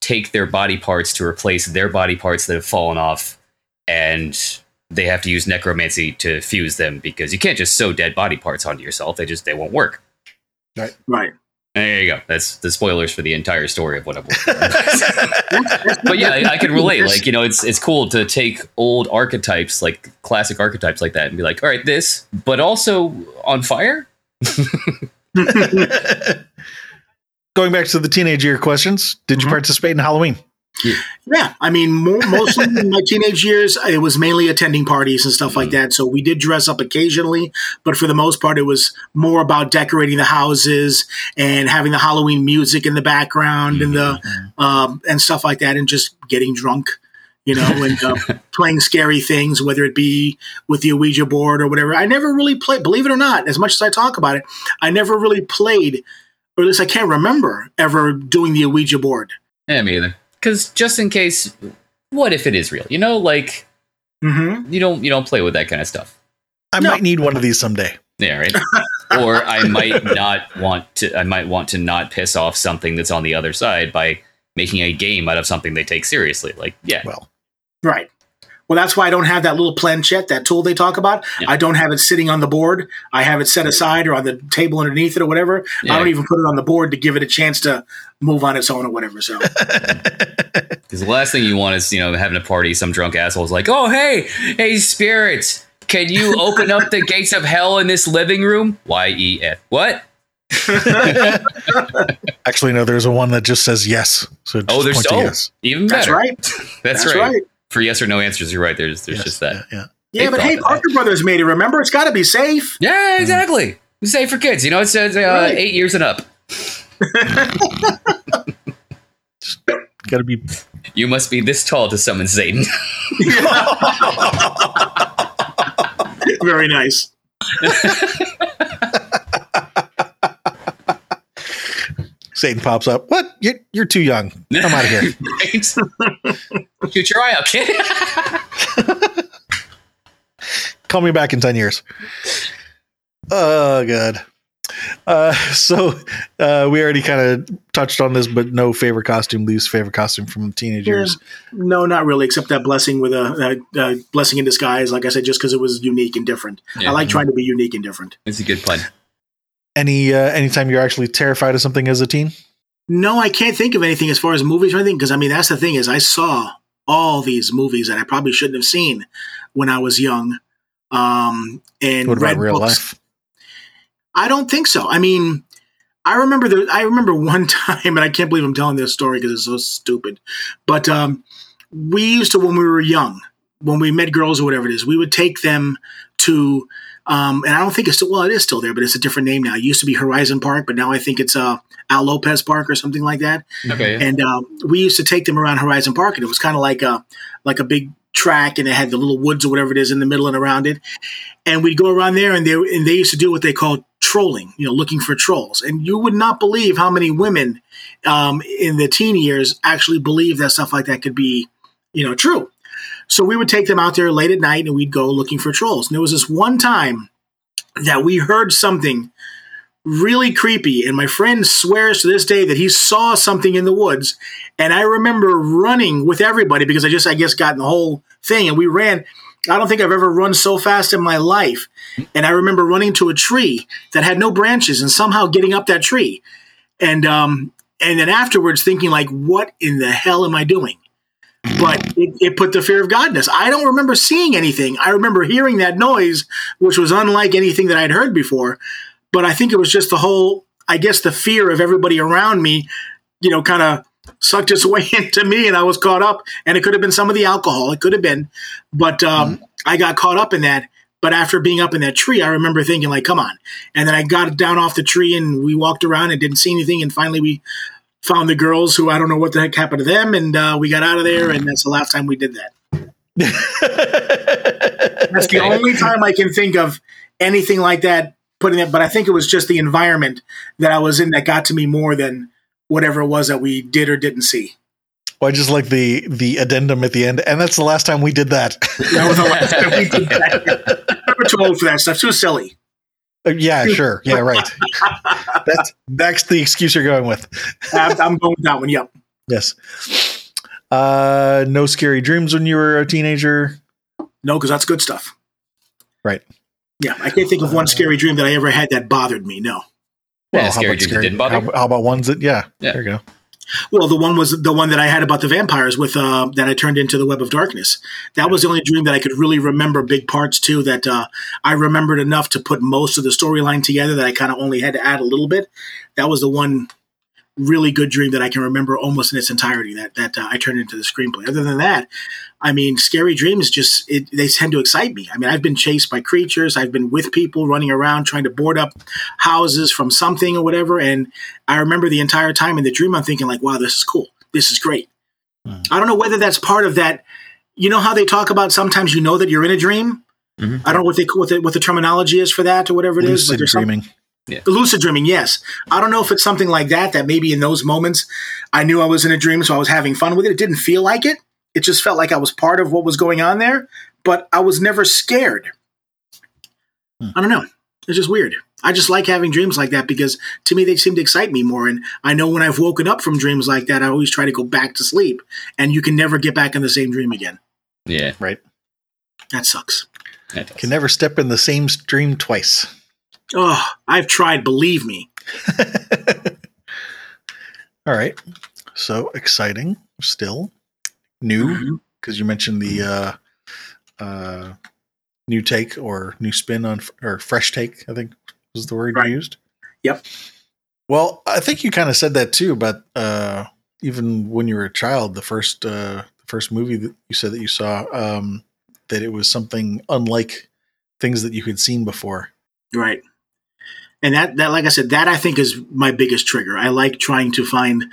take their body parts to replace their body parts that have fallen off, and they have to use necromancy to fuse them because you can't just sew dead body parts onto yourself; they just they won't work. Right. Right. There you go. That's the spoilers for the entire story of what I'm working on. but yeah, I, I can relate. Like, you know, it's it's cool to take old archetypes, like classic archetypes like that, and be like, all right, this, but also on fire. Going back to the teenage year questions, did you Mhm. participate in Halloween? Yeah, I mean, mo- mostly in my teenage years, it was mainly attending parties and stuff like that. So we did dress up occasionally, but for the most part, it was more about decorating the houses and having the Halloween music in the background and the um, and stuff like that, and just getting drunk, you know, and uh, playing scary things, whether it be with the Ouija board or whatever. I never really played. Believe it or not, as much as I talk about it, I never really played, or at least I can't remember ever doing the Ouija board. Yeah, me either. Because just in case, what if it is real? You know, like hmm you don't you don't play with that kind of stuff. I No. might need one of these someday. Yeah, right. or I might not want to. I might want to not piss off something that's on the other side by making a game out of something they take seriously. Like, yeah, Well, Right. Well, that's why I don't have that little planchette, that tool they talk about. Yeah. I don't have it sitting on the board. I have it set aside or on the table underneath it or whatever. Yeah. I don't even put it on the board to give it a chance to move on its own or whatever. So, Because the last thing you want is, you know, having a party, some drunk asshole's like, oh, hey, hey, spirits, can you open up the gates of hell in this living room? Y E F. What? actually, no. There's a one that just says yes. So oh, just Oh, there's point to oh, yes. even that's better. right. That's, That's right. right. For yes or no answers, you're right. There's there's Yes, just that. Yeah, yeah. Yeah, but hey, of that. Parker Brothers made it. Remember, it's got to be safe. Yeah, exactly. Safe for kids. You know, it says uh, Right. eight years and up. Got to be. You must be this tall to summon Satan. Very nice. Satan pops up. What? You're, you're too young. I'm out of here. Right? Shoot your eye out, kid. Call me back in 10 years. Oh, God. Uh, so uh, we already kind of touched on this, but no favorite costume, least favorite costume from teenage years. No, not really, except that blessing with a, a, a blessing in disguise. Like I said, just because it was unique and different. Yeah. I like trying to be unique and different. It's a good pun. Any uh, anytime you're actually terrified of something as a teen? No, I can't think of anything as far as movies or anything because I mean that's the thing is I saw all these movies that I probably shouldn't have seen when I was young, um, and What read about real books. life? I don't think so. I mean, I remember the I remember one time, and I can't believe I'm telling this story because it's so stupid. But um, we used to when we were young, when we met girls or whatever it is, we would take them to. Um, and I don't think it's still well, it is still there, but it's a different name now. It used to be Horizon Park, but now I think it's uh, Al Lopez Park or something like that. Okay. And um, we used to take them around Horizon Park, and it was kind of like a like a big track, and it had the little woods or whatever it is in the middle and around it. And we'd go around there, and they and they used to do what they called trolling, you know, looking for trolls. And you would not believe how many women um, in the teen years actually believe that stuff like that could be, you know, true. So we would take them out there late at night, and we'd go looking for trolls. And there was this one time that we heard something really creepy. And my friend swears to this day that he saw something in the woods. And I remember running with everybody because I just, I guess, got in the whole thing. And we ran. I don't think I've ever run so fast in my life. And I remember running to a tree that had no branches and somehow getting up that tree. And, um, and then afterwards thinking like, what in the hell am I doing? But it, it put the fear of God in us. I don't remember seeing anything. I remember hearing that noise, which was unlike anything that I'd heard before but I think it was just the whole, I guess, the fear of everybody around me, you know, kind of sucked its way into me, and I was caught up. And it could have been some of the alcohol, it could have been, but um, I got caught up in that. But after being up in that tree, I remember thinking, like, come on. And then I got down off the tree, and we walked around and didn't see anything. And finally, we found the girls who I don't know what the heck happened to them, and uh, we got out of there. And that's the last time we did that. That's the only time I can think of anything like that putting it. But I think it was just the environment that I was in that got to me more than whatever it was that we did or didn't see. Well, I just like the the addendum at the end, and that's the last time we did that. That was the last time we did that. We're too old for that stuff. Too silly. Uh, yeah, sure. Yeah, right. that's that's the excuse you're going with. I'm, I'm going with that one. Yep. Yes. Uh, no scary dreams when you were a teenager. No, because that's good stuff. Right. Yeah, I can't think of one scary dream that I ever had that bothered me. No. Yeah, how scary about dreams that didn't bother How, how about ones that? Yeah, Yeah. There you go. Well, the one was the one that I had about the vampires with uh, that I turned into the Web of Darkness. That was the only dream that I could really remember big parts to. That uh, I remembered enough to put most of the storyline together. That I kind of only had to add a little bit. That was the one really good dream that I can remember almost in its entirety. That that uh, I turned into the screenplay. Other than that, I mean, scary dreams just it, they tend to excite me. I mean, I've been chased by creatures. I've been with people running around trying to board up houses from something or whatever. And I remember the entire time in the dream, I'm thinking like, wow, this is cool. This is great. Hmm. I don't know whether that's part of that. You know how they talk about sometimes you know that you're in a dream. Mhm. I don't know what they what the, what the terminology is for that or whatever it is. Lucid some- dreaming. Lucid dreaming, yes. I don't know if it's something like that, that maybe in those moments I knew I was in a dream, so I was having fun with it. It didn't feel like it. It just felt like I was part of what was going on there, but I was never scared. Hmm. I don't know. It's just weird. I just like having dreams like that because to me they seem to excite me more. And I know when I've woken up from dreams like that, I always try to go back to sleep, and you can never get back in the same dream again. Yeah, Right. That sucks. that. Can never step in the same stream twice. Oh, I've tried, believe me. All right. So exciting. Still new because you mentioned the uh, uh, new take or new spin on or fresh take. I think was the word Right. you used. Yep. Well, I think you kind of said that too but uh, even when you were a child, the first uh, the first movie that you said that you saw um, that it was something unlike things that you had seen before. Right. And that, that, like I said, that I think is my biggest trigger. I like trying to find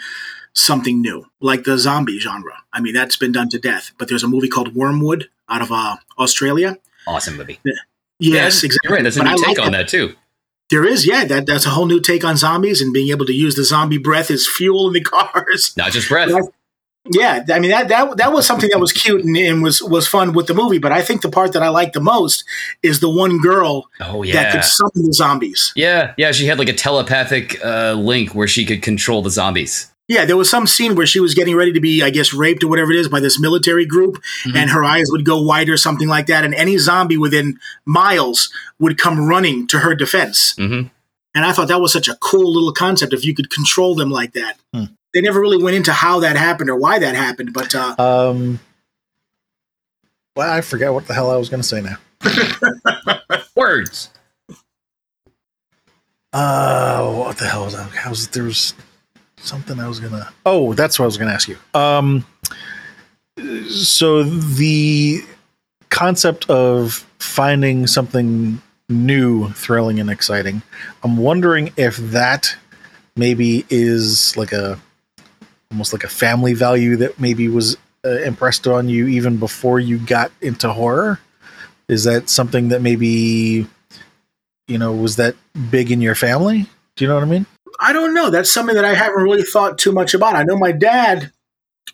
something new, like the zombie genre. I mean, that's been done to death. But there's a movie called Wormwood out of uh, Australia. awesome movie. Yes, Yeah, exactly. You're right. That's a But new I take like on that too. There is, yeah. That that's a whole new take on zombies and being able to use the zombie breath as fuel in the cars. Not just breath. Yeah. Yeah, I mean that that that was something that was cute and, and was was fun with the movie. But I think the part that I like the most is the one girl Oh yeah. that could summon the zombies. Yeah, yeah. She had like a telepathic uh, link where she could control the zombies. Yeah, there was some scene where she was getting ready to be, I guess, raped or whatever it is by this military group, Mhm. and her eyes would go wide or something like that, and any zombie within miles would come running to her defense. hmm And I thought that was such a cool little concept if you could control them like that. Hmm. They never really went into how that happened or why that happened, but uh, Um, well, I forget what the hell I was going to say now. Words. Uh, what the hell was that? I was there was something I was gonna. Oh, that's what I was gonna ask you. Um, so the concept of finding something new, thrilling, and exciting. I'm wondering if that maybe is like a almost like a family value that maybe was uh, impressed on you even before you got into horror. Is that something that maybe you know was that big in your family? Do you know what I mean? I don't know. That's something that I haven't really thought too much about. I know my dad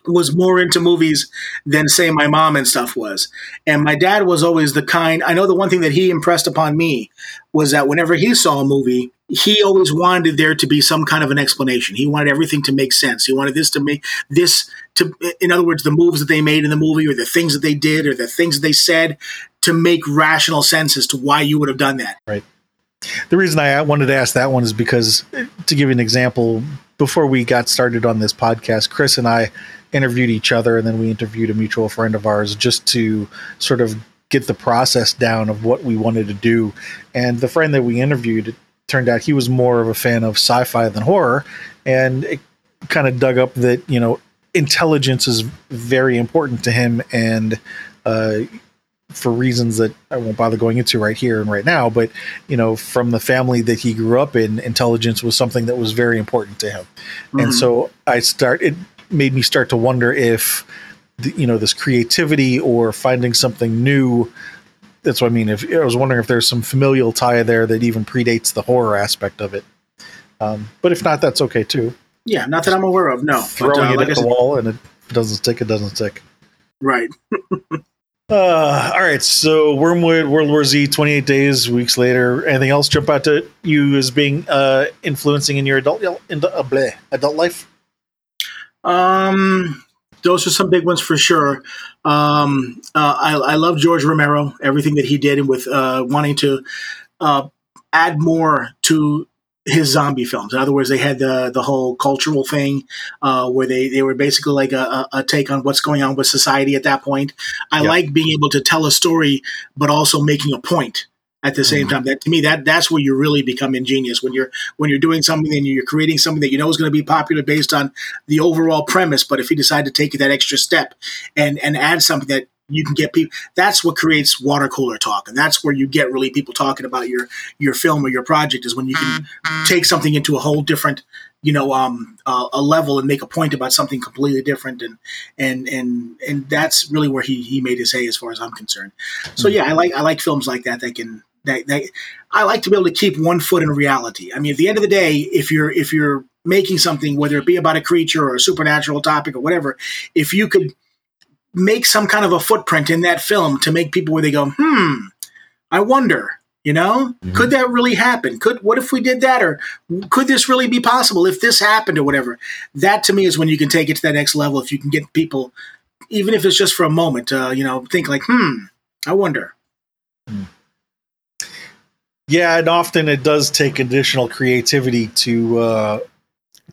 was more into movies than say my mom and stuff was. And my dad was always the kind I know the one thing that he impressed upon me was that whenever he saw a movie, he always wanted there to be some kind of an explanation. He wanted everything to make sense. He wanted this to make this to in other words the moves that they made in the movie or the things that they did or the things that they said to make rational sense as to why you would have done that. Right. The reason I wanted to ask that one is because, to give you an example, before we got started on this podcast, Chris and I interviewed each other, and then we interviewed a mutual friend of ours just to sort of get the process down of what we wanted to do. And the friend that we interviewed, turned out he was more of a fan of sci-fi than horror, and it kind of dug up that you know intelligence is very important to him, and uh, for reasons that I won't bother going into right here and right now, but you know, from the family that he grew up in, intelligence was something that was very important to him. And Mhm. so I start it made me start to wonder if the, you know this creativity or finding something new. That's what I mean. If I was wondering if there's some familial tie there that even predates the horror aspect of it. Um, but if not, that's okay too. Yeah, not that I'm aware of. No, throwing but, uh, it like I at the said- wall and it doesn't stick, it doesn't stick. right? Uh, all right, so Wormwood, World War Z, 28 days, weeks later. Anything else jump out to you as being uh, influencing in your adult in the, uh, bleh, adult life? Um, those are some big ones for sure. Um, uh, I, I love George Romero, everything that he did, and with uh, wanting to uh, add more to his zombie films. In other words, they had the the whole cultural thing uh, where they, they were basically like a, a, take on what's going on with society at that point. I like being able to tell a story, but also making a point at the same time. That to me, that that's where you really become ingenious when you're when you're doing something and you're creating something that you know is going to be popular based on the overall premise. But if you decide to take that extra step and and add something that you can get people, that's what creates water cooler talk, and that's where you get really people talking about your your film or your project is when you can take something into a whole different you know um uh, a level and make a point about something completely different and and and and that's really where he he made his hay as far as I'm concerned. So yeah, I like I like films like that that can that, that I like to be able to keep one foot in reality. I mean, at the end of the day, if you're if you're making something, whether it be about a creature or a supernatural topic or whatever, if you could make some kind of a footprint in that film to make people where they go, hmm, I wonder, you know, Mhm. could that really happen? Could what if we did that, or could this really be possible if this happened or whatever? That to me is when you can take it to that next level. If you can get people, even if it's just for a moment, uh, you know, think like, hmm, I wonder. Yeah, and often it does take additional creativity to uh,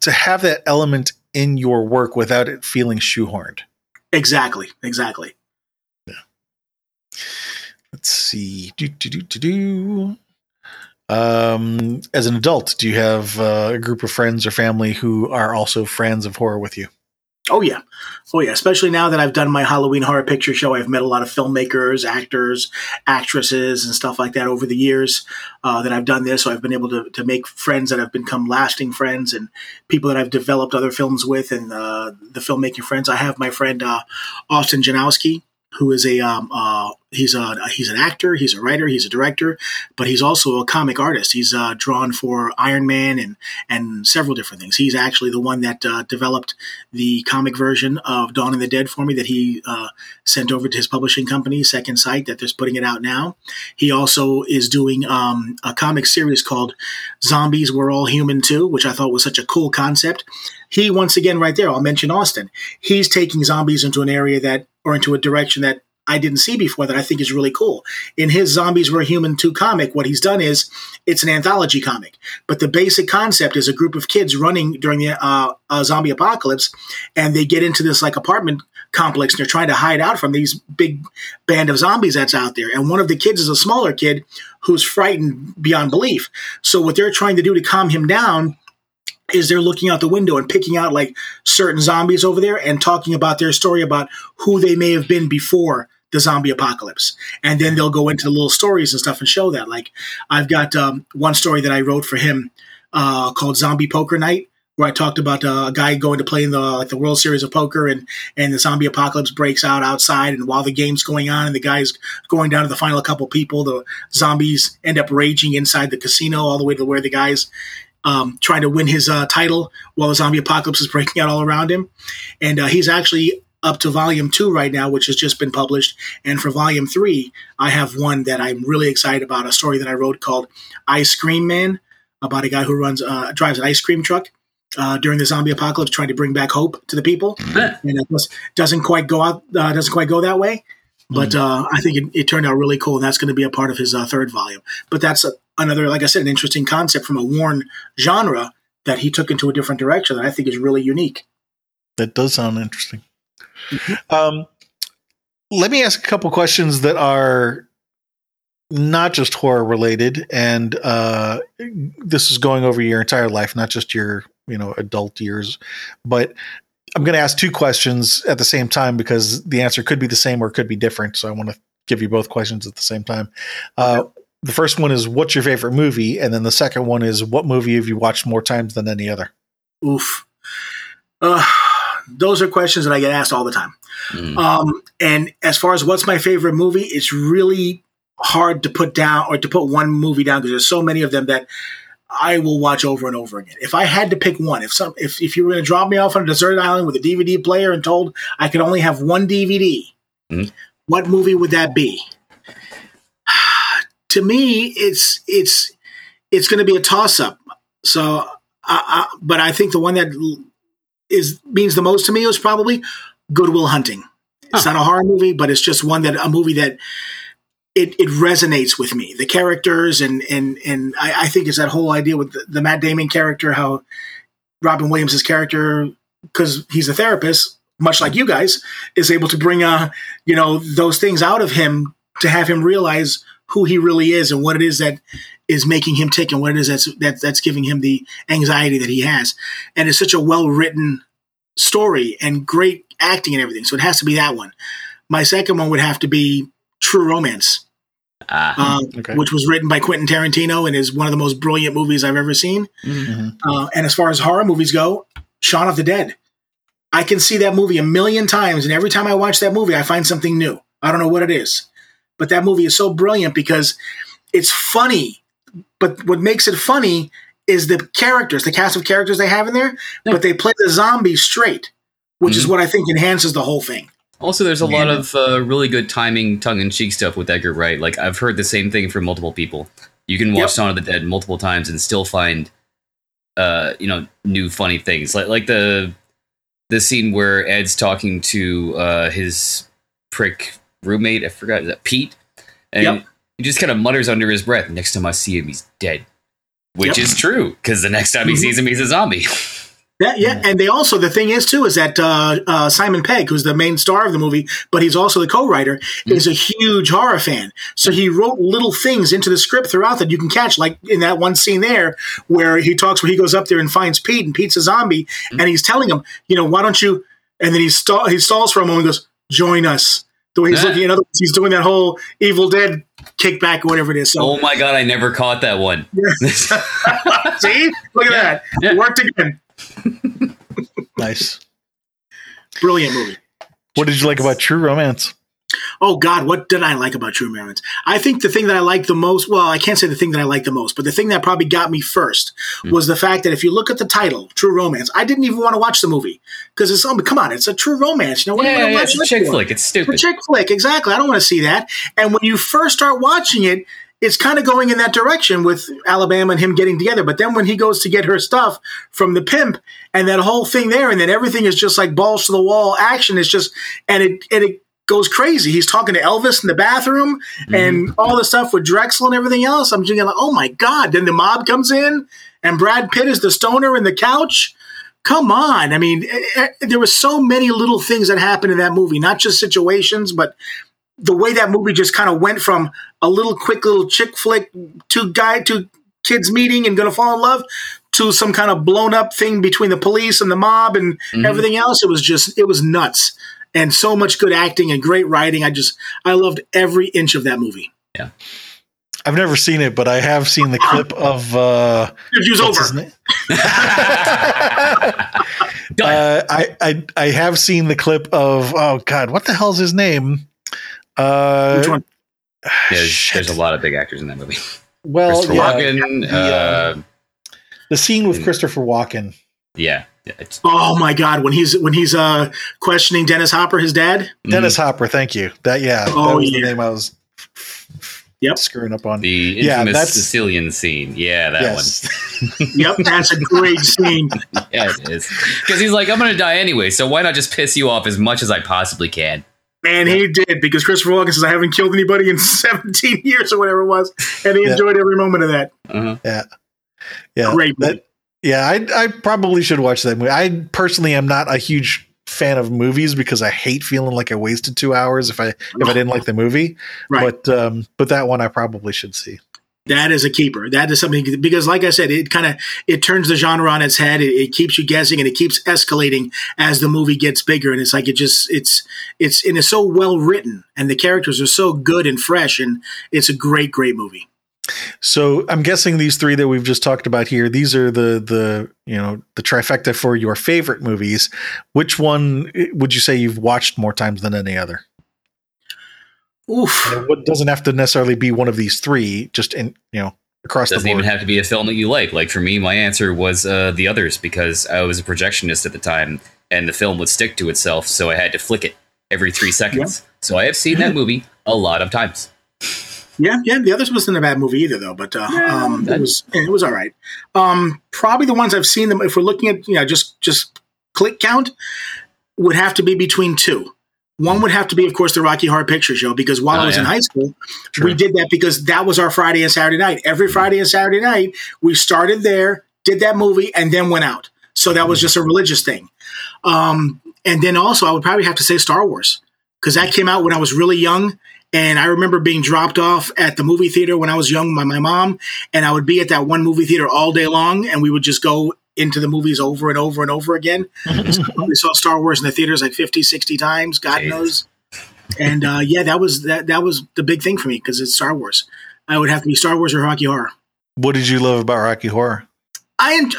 to have that element in your work without it feeling shoehorned. Exactly, exactly. Yeah. Let's see. Do, do, do, do, do. Um, as an adult, do you have uh, a group of friends or family who are also fans of horror with you? Oh yeah, oh yeah. Especially now that I've done my Halloween horror picture show, I've met a lot of filmmakers, actors, actresses, and stuff like that over the years uh, that I've done this. So I've been able to to make friends that have become lasting friends, and people that I've developed other films with, and uh, the filmmaking friends. I have my friend uh, Austin Janowski, who is a um, uh, he's a he's an actor, he's a writer, he's a director, but he's also a comic artist. He's uh, drawn for Iron Man and and several different things. He's actually the one that uh, developed the comic version of Dawn of the Dead for me that he uh, sent over to his publishing company, Second Sight, that they're putting it out now. He also is doing um, a comic series called Zombies We're All Human Too, which I thought was such a cool concept. He, once again, right there, I'll mention Austin. He's taking zombies into an area that, or into a direction that I didn't see before that I think is really cool. In his Zombies Were Human 2 comic, what he's done is it's an anthology comic, but the basic concept is a group of kids running during the uh, uh, zombie apocalypse, and they get into this like apartment complex and they're trying to hide out from these big band of zombies that's out there. And one of the kids is a smaller kid who's frightened beyond belief. So what they're trying to do to calm him down is they're looking out the window and picking out like certain zombies over there and talking about their story about who they may have been before the zombie apocalypse. And then they'll go into the little stories and stuff and show that. Like I've got um, one story that I wrote for him uh, called Zombie Poker Night. Where I talked about uh, a guy going to play in the like the World Series of Poker, and and the zombie apocalypse breaks out outside, and while the game's going on, and the guy's going down to the final couple people, the zombies end up raging inside the casino all the way to where the guy's um, trying to win his uh, title while the zombie apocalypse is breaking out all around him. And uh, he's actually up to volume two right now, which has just been published. And for volume three, I have one that I'm really excited about a story that I wrote called Ice Cream Man about a guy who runs uh, drives an ice cream truck. Uh, during the zombie apocalypse, trying to bring back hope to the people, and it doesn't quite go out, uh, doesn't quite go that way. But uh, I think it, it turned out really cool, and that's going to be a part of his uh, third volume. But that's a, another, like I said, an interesting concept from a worn genre that he took into a different direction that I think is really unique. That does sound interesting. Um, let me ask a couple questions that are not just horror related, and uh, this is going over your entire life, not just your you know adult years. But I'm going to ask two questions at the same time because the answer could be the same or it could be different. So I want to give you both questions at the same time. Uh, the first one is what's your favorite movie, and then the second one is what movie have you watched more times than any other? Oof. Uh, those are questions that I get asked all the time. Mm. Um, and as far as what's my favorite movie, it's really hard to put down or to put one movie down because there's so many of them that I will watch over and over again. If I had to pick one, if some, if, if you were going to drop me off on a deserted island with a DVD player and told I could only have one DVD, Mhm. what movie would that be? To me, it's it's it's going to be a toss up. So, I, but I think the one that is means the most to me is probably Good Will Hunting. It's not a horror movie, but it's just one that a movie that it, it resonates with me. The characters and and and I, I think it's that whole idea with the, the Matt Damon character, how Robin Williams' character, because he's a therapist, much like you guys, is able to bring uh you know those things out of him to have him realize who he really is and what it is that is making him tick and what it is that's that, that's giving him the anxiety that he has. And it's such a well written story and great acting and everything. So it has to be that one. My second one would have to be True Romance, Ah. um, Okay. which was written by Quentin Tarantino and is one of the most brilliant movies I've ever seen. Mhm. Uh, and as far as horror movies go, Shaun of the Dead. I can see that movie a million times, and every time I watch that movie, I find something new. I don't know what it is, but that movie is so brilliant because it's funny. But what makes it funny is the characters, the cast of characters they have in there, Yeah. but they play the zombie straight, which is Mhm. what I think enhances the whole thing. Also, there's a lot of uh, really good timing, tongue-in-cheek stuff with Edgar Wright. Like I've heard the same thing from multiple people. You can watch Yep. Shaun of the Dead multiple times and still find, uh, you know, new funny things. Like like the the scene where Ed's talking to uh, his prick roommate. I forgot is that Pete, and Yep. he just kind of mutters under his breath. Next time I see him, he's dead. Which Yep. is true because the next time he Mhm. sees him, he's a zombie. Yeah, yeah, and they also the thing is too is that uh, uh, Simon Pegg, who's the main star of the movie, but he's also the co-writer, is a huge horror fan. So he wrote little things into the script throughout that you can catch, like in that one scene there where he talks, where he goes up there and finds Pete, and Pete's a zombie, and he's telling him, you know, why don't you? And then he stall, he stalls for a moment, and goes, "Join us." The way he's Yeah. looking, in other words, he's doing that whole Evil Dead kickback or whatever it is. So oh my god, I never caught that one. see, look at that, Yeah. worked again. Nice. Brilliant movie. What did you like about True Romance? Oh God, what did I like about True Romance? I think the thing that I liked the most, well, I can't say the thing that I liked the most, but the thing that probably got me first hmm. was the fact that if you look at the title, True Romance, I didn't even want to watch the movie because it's, oh, come on, it's a true romance. You know, what yeah, yeah, watch it's a chick for? flick. It's It's a chick flick, exactly. I don't want to see that. And when you first start watching it, it's kind of going in that direction with Alabama and him getting together. But then when he goes to get her stuff from the pimp and that whole thing there, and then everything is just like balls to the wall action. It's just and it and it goes crazy. He's talking to Elvis in the bathroom and all the stuff with Drexel and everything else. I'm just like, oh my god! Then the mob comes in and Brad Pitt is the stoner in the couch. Come on! I mean, eh, eh, there were so many little things that happened in that movie, not just situations, but the way that movie just kind of went from a little quick little chick flick, two guy, two kids meeting and gonna fall in love, to some kind of blown up thing between the police and the mob and Mhm. everything else. It was just, it was nuts, and so much good acting and great writing. I just, I loved every inch of that movie. Yeah. I've never seen it, but I have seen the clip of uh, Review's over. his name? Done. Uh, I, I I have seen the clip of oh god, what the hell's his name? Uh, Which one? Yeah, there's, there's a lot of big actors in that movie. Well, Christopher yeah, Walken. the, uh, uh, the scene with Christopher Walken. yeah. Yeah it's, Oh my God! When he's when he's uh questioning Dennis Hopper, his dad. Dennis Hopper, thank you. That yeah, that Oh, was the yeah. name I was Yep. screwing up on. the Yeah, infamous that's- Sicilian scene. Yeah, that yes. Yep, that's a great scene. one. Yeah, it is. Because he's like, I'm going to die anyway, so why not just piss you off as much as I possibly can? And he did because Christopher Walken says, "I haven't killed anybody in 17 years or whatever it was," and he Yeah. enjoyed every moment of that. Uh-huh. yeah. Yeah. Great. That, yeah, I I probably should watch that movie. I personally am not a huge fan of movies because I hate feeling like I wasted two hours if I if I didn't like the movie. Right. But um, but that one I probably should see. That is a keeper. That is something because, like I said, it kind of it turns the genre on its head. It, it keeps you guessing and it keeps escalating as the movie gets bigger. And it's like it just it's it's and it's so well written and the characters are so good and fresh and it's a great great movie. So I'm guessing these three that we've just talked about here, these are the the you know the trifecta for your favorite movies. Which one would you say you've watched more times than any other? Oof. What doesn't have to necessarily be one of these three, just in you know across Doesn't the board. even have to be a film that you like. Like for me, my answer was uh, The Others because I was a projectionist at the time, and the film would stick to itself, so I had to flick it every three seconds. So I have seen that movie a lot of times. Yeah, yeah. The others wasn't a bad movie either, though. But uh, Yeah, um, it was it was all right. Um, probably the ones I've seen them. If we're looking at you know just just click count, would have to be between two. One would have to be, of course, the Rocky Horror Picture Show because while Oh, I was in high school, Sure. we did that because that was our Friday and Saturday night. Every Friday and Saturday night, we started there, did that movie, and then went out. So that was just a religious thing. Um, and then also, I would probably have to say Star Wars because that came out when I was really young. And I remember being dropped off at the movie theater when I was young by my mom. And I would be at that one movie theater all day long. And we would just go into the movies over and over and over again. so we saw Star Wars in the theaters like 50, 60 times, God Jesus. knows. And uh, yeah, that was that, that was the big thing for me because it's Star Wars. I would have to be Star Wars or Rocky Horror. What did you love about Rocky Horror? I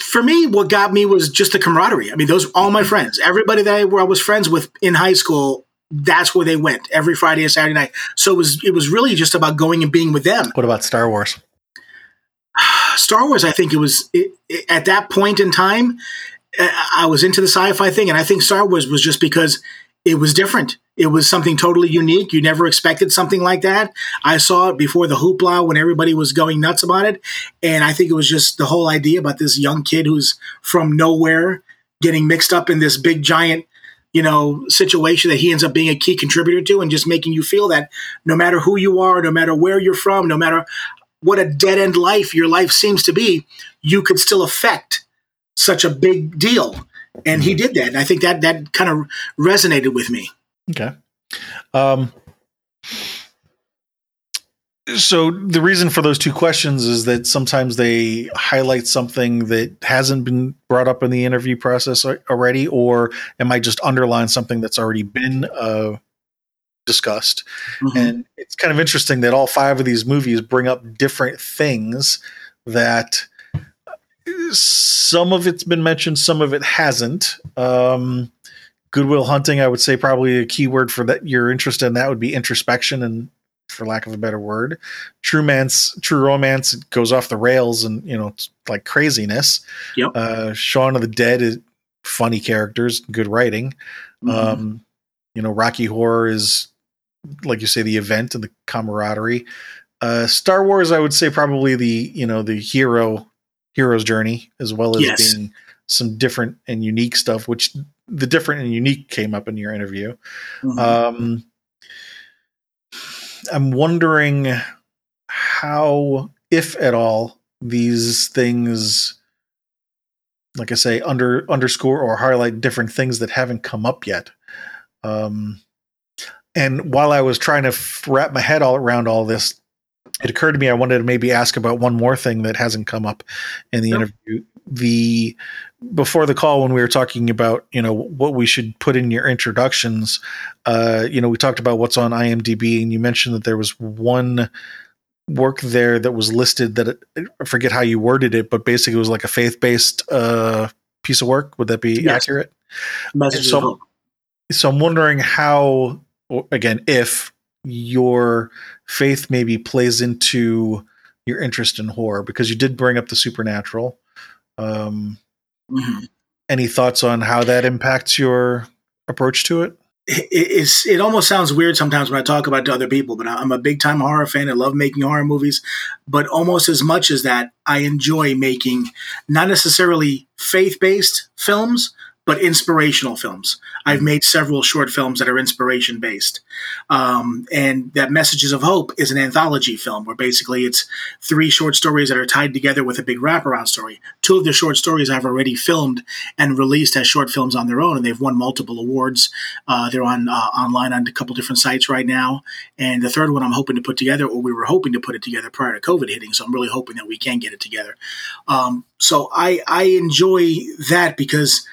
for me, what got me was just the camaraderie. I mean, those all my friends, everybody that I, where I was friends with in high school. That's where they went every Friday and Saturday night. So it was it was really just about going and being with them. What about Star Wars? Star Wars, I think it was it, it- at that point in time, uh, I was into the sci-fi thing, and I think Star Wars was just because it was different. It was something totally unique. You never expected something like that. I saw it before the hoopla when everybody was going nuts about it, and I think it was just the whole idea about this young kid who's from nowhere getting mixed up in this big giant you know situation that he ends up being a key contributor to and just making you feel that no matter who you are no matter where you're from no matter what a dead end life your life seems to be, you could still affect such a big deal. And he did that. And I think that that kind of resonated with me. Okay. Um, so the reason for those two questions is that sometimes they highlight something that hasn't been brought up in the interview process already, or it might just underline something that's already been uh, discussed. Mhm. And it's kind of interesting that all five of these movies bring up different things that some of it's been mentioned, some of it hasn't. Um, Good Will Hunting, I would say probably a key word for that your interest in that would be introspection and for lack of a better word. True man's true romance goes off the rails and you know it's like craziness. Yep. Uh Shaun of the Dead is funny characters, good writing. Mhm. Um, you know, Rocky Horror is like you say, the event and the camaraderie. Uh, Star Wars, I would say probably the you know the hero hero's journey as well as Yes. being some different and unique stuff. Which the different and unique came up in your interview. Mhm. Um, I'm wondering how, if at all, these things, like I say, under underscore or highlight different things that haven't come up yet. Um, and while I was trying to f- wrap my head all around all this, it occurred to me I wanted to maybe ask about one more thing that hasn't come up in the Sure. interview. The before the call when we were talking about you know what we should put in your introductions, uh, you know we talked about what's on IMDb, and you mentioned that there was one work there that was listed that it, I forget how you worded it, but basically it was like a faith based uh, piece of work. Would that be Yes. accurate? So- so I'm wondering how, again, if your faith maybe plays into your interest in horror, because you did bring up the supernatural. Um, Mhm. any thoughts on how that impacts your approach to it? it, it's it almost sounds weird sometimes when I talk about it to other people, but I'm a big time horror fan. I love making horror movies, but almost as much as that, I enjoy making not necessarily faith based films, but inspirational films. I've made several short films that are inspiration based, um, and that Messages of Hope is an anthology film where basically it's three short stories that are tied together with a big wraparound story. Two of the short stories I've already filmed and released as short films on their own, and they've won multiple awards. Uh, they're on uh, online on a couple different sites right now. And the third one I'm hoping to put together, or we were hoping to put it together prior to COVID hitting. So I'm really hoping that we can get it together. Um, so I I enjoy that because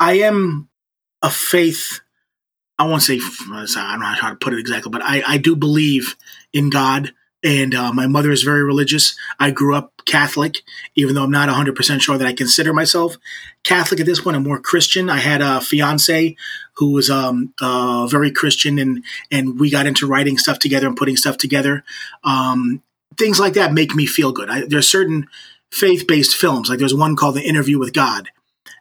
I am a faith. I won't say I don't know how to put it exactly, but I, I do believe in God and uh, my mother is very religious. I grew up Catholic, even though I'm not 100% sure that I consider myself Catholic at this point. I'm more Christian. I had a fiance who was um, uh, very Christian, and and we got into writing stuff together and putting stuff together. Um, things like that make me feel good. I, there's certain faith-based films, like there's one called The Interview with God,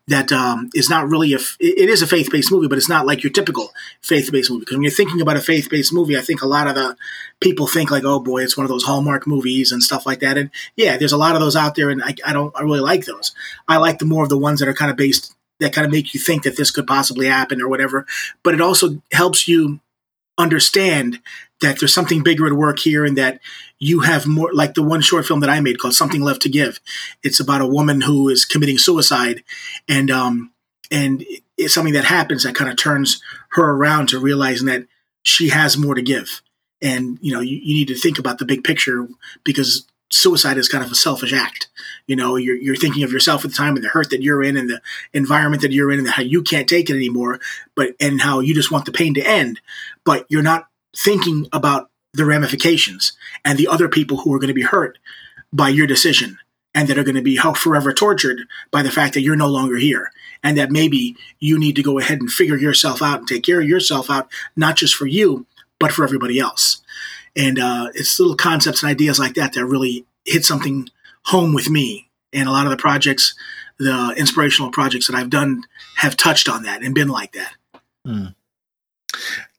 that um, is not really a it is a faith based movie, but it's not like your typical faith based movie. Because when you're thinking about a faith based movie, I think a lot of the people think like, oh boy, it's one of those Hallmark movies and stuff like that. And yeah, there's a lot of those out there, and I, I don't I really like those. I like the more of the ones that are kind of based that kind of make you think that this could possibly happen or whatever. But it also helps you understand that there's something bigger at work here and that you have more like the one short film that I made called Something Left to Give. It's about a woman who is committing suicide and um and it's something that happens that kind of turns her around to realizing that she has more to give. And you know, you, you need to think about the big picture because suicide is kind of a selfish act. You know, you're, you're thinking of yourself at the time and the hurt that you're in and the environment that you're in and how you can't take it anymore, but and how you just want the pain to end, but you're not thinking about the ramifications and the other people who are going to be hurt by your decision and that are going to be forever tortured by the fact that you're no longer here and that maybe you need to go ahead and figure yourself out and take care of yourself out not just for you but for everybody else and uh, it's little concepts and ideas like that that really hit something home with me and a lot of the projects the inspirational projects that i've done have touched on that and been like that mm.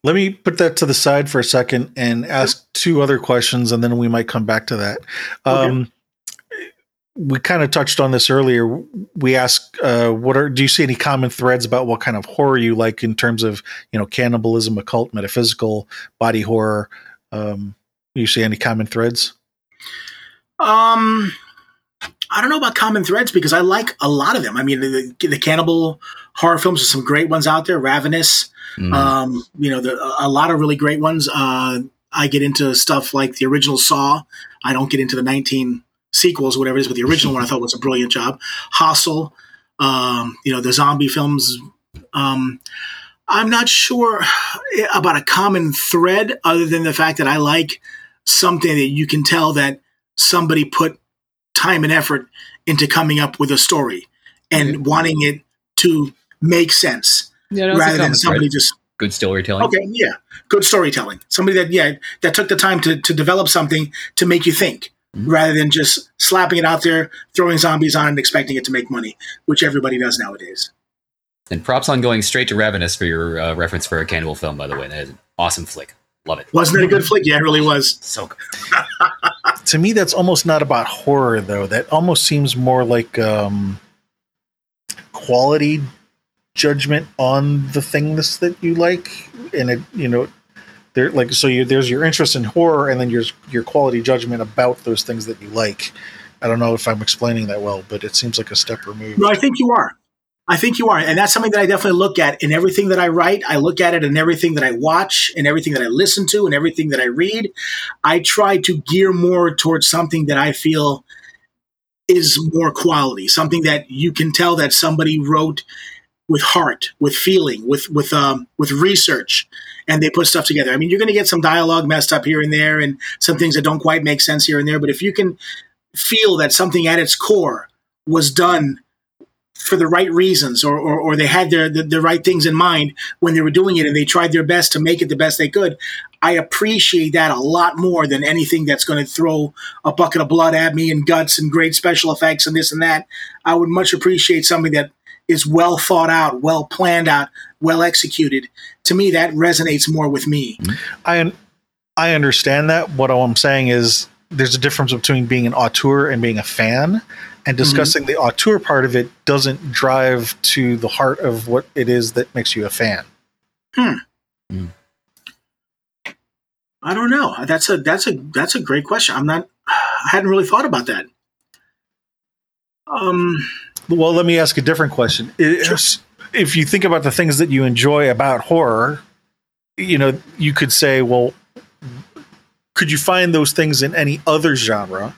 Let me put that to the side for a second and ask two other questions, and then we might come back to that. Okay. Um, we kind of touched on this earlier. We asked, uh, "What are? Do you see any common threads about what kind of horror you like in terms of you know cannibalism, occult, metaphysical, body horror? Um, do you see any common threads?" Um, I don't know about common threads because I like a lot of them. I mean, the, the cannibal horror films are some great ones out there. Ravenous, Mm. Um, you know, the, a lot of really great ones. Uh, I get into stuff like the original Saw. I don't get into the 19 sequels, whatever it is, but the original one I thought was a brilliant job. Hostel, um, you know, the zombie films. Um, I'm not sure about a common thread other than the fact that I like something that you can tell that somebody put time and effort into coming up with a story and mm-hmm. wanting it to make sense yeah, rather than somebody just good storytelling. Okay, yeah, good storytelling. Somebody that yeah that took the time to to develop something to make you think. Mm-hmm. Rather than just slapping it out there, throwing zombies on and expecting it to make money, which everybody does nowadays. And props on going straight to Ravenous for your uh, reference for a cannibal film, by the way. That is an awesome flick. Love it. Wasn't it a good flick? Yeah, it really was. So good. to me, that's almost not about horror, though. That almost seems more like um, quality judgment on the things that you like, and it you know there like so you, there's your interest in horror, and then your your quality judgment about those things that you like. I don't know if I'm explaining that well, but it seems like a step removed. No, I think you are. I think you are. And that's something that I definitely look at in everything that I write. I look at it in everything that I watch, and everything that I listen to, and everything that I read. I try to gear more towards something that I feel is more quality, something that you can tell that somebody wrote with heart, with feeling, with with um, with research, and they put stuff together. I mean, you're going to get some dialogue messed up here and there, and some things that don't quite make sense here and there. But if you can feel that something at its core was done for the right reasons, or or, or they had their the, the right things in mind when they were doing it, and they tried their best to make it the best they could, I appreciate that a lot more than anything that's going to throw a bucket of blood at me and guts and great special effects and this and that. I would much appreciate something that is well thought out, well planned out, well executed. To me, that resonates more with me. Mm-hmm. I I understand that. What I'm saying is there's a difference between being an auteur and being a fan. And discussing mm-hmm. the auteur part of it doesn't drive to the heart of what it is that makes you a fan. Hmm. Mm. I don't know. That's a that's a that's a great question. I'm not. I hadn't really thought about that. Um, well, let me ask a different question. Sure. If you think about the things that you enjoy about horror, you know, you could say, well, could you find those things in any other genre?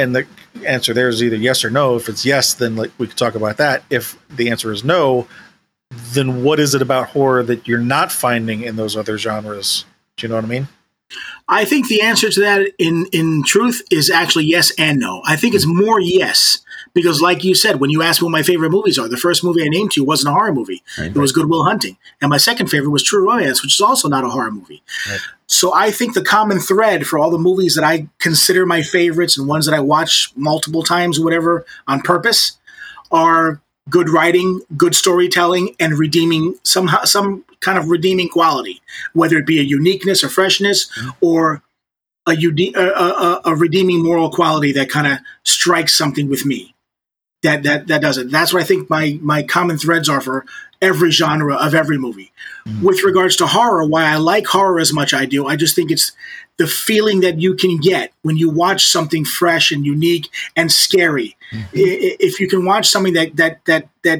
And the answer there is either yes or no. If it's yes, then like we could talk about that. If the answer is no, then what is it about horror that you're not finding in those other genres? Do you know what I mean? I think the answer to that, in in truth, is actually yes and no. I think it's more yes because, like you said, when you asked me what my favorite movies are, the first movie I named to you wasn't a horror movie. Right, it was Good Will Hunting, and my second favorite was True Romance, which is also not a horror movie. Right. So I think the common thread for all the movies that I consider my favorites and ones that I watch multiple times, or whatever, on purpose, are good writing, good storytelling, and redeeming somehow some kind of redeeming quality, whether it be a uniqueness or freshness mm-hmm. or a, a, a, uh, uh, uh, a redeeming moral quality that kind of strikes something with me. That that that does it. That's what I think my my common threads are for every genre of every movie. Mm-hmm. With regards to horror, why I like horror as much I do, I just think it's the feeling that you can get when you watch something fresh and unique and scary. Mm-hmm. I- If you can watch something that that that that,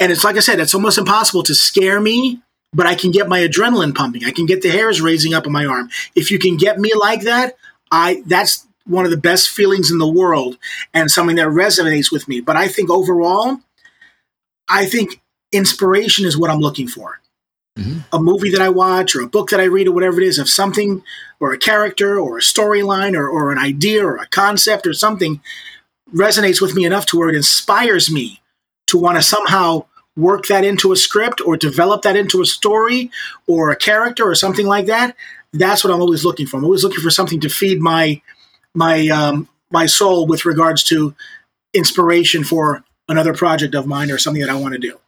and it's like I said, it's almost impossible to scare me, but I can get my adrenaline pumping. I can get the hairs raising up on my arm. If you can get me like that, I that's one of the best feelings in the world and something that resonates with me. But I think overall, I think inspiration is what I'm looking for. Mhm. A movie that I watch or a book that I read or whatever it is, of something or a character or a storyline or, or an idea or a concept or something resonates with me enough to where it inspires me to want to somehow work that into a script or develop that into a story or a character or something like that. That's what I'm always looking for. I'm always looking for something to feed my my um, my soul with regards to inspiration for another project of mine or something that I want to do.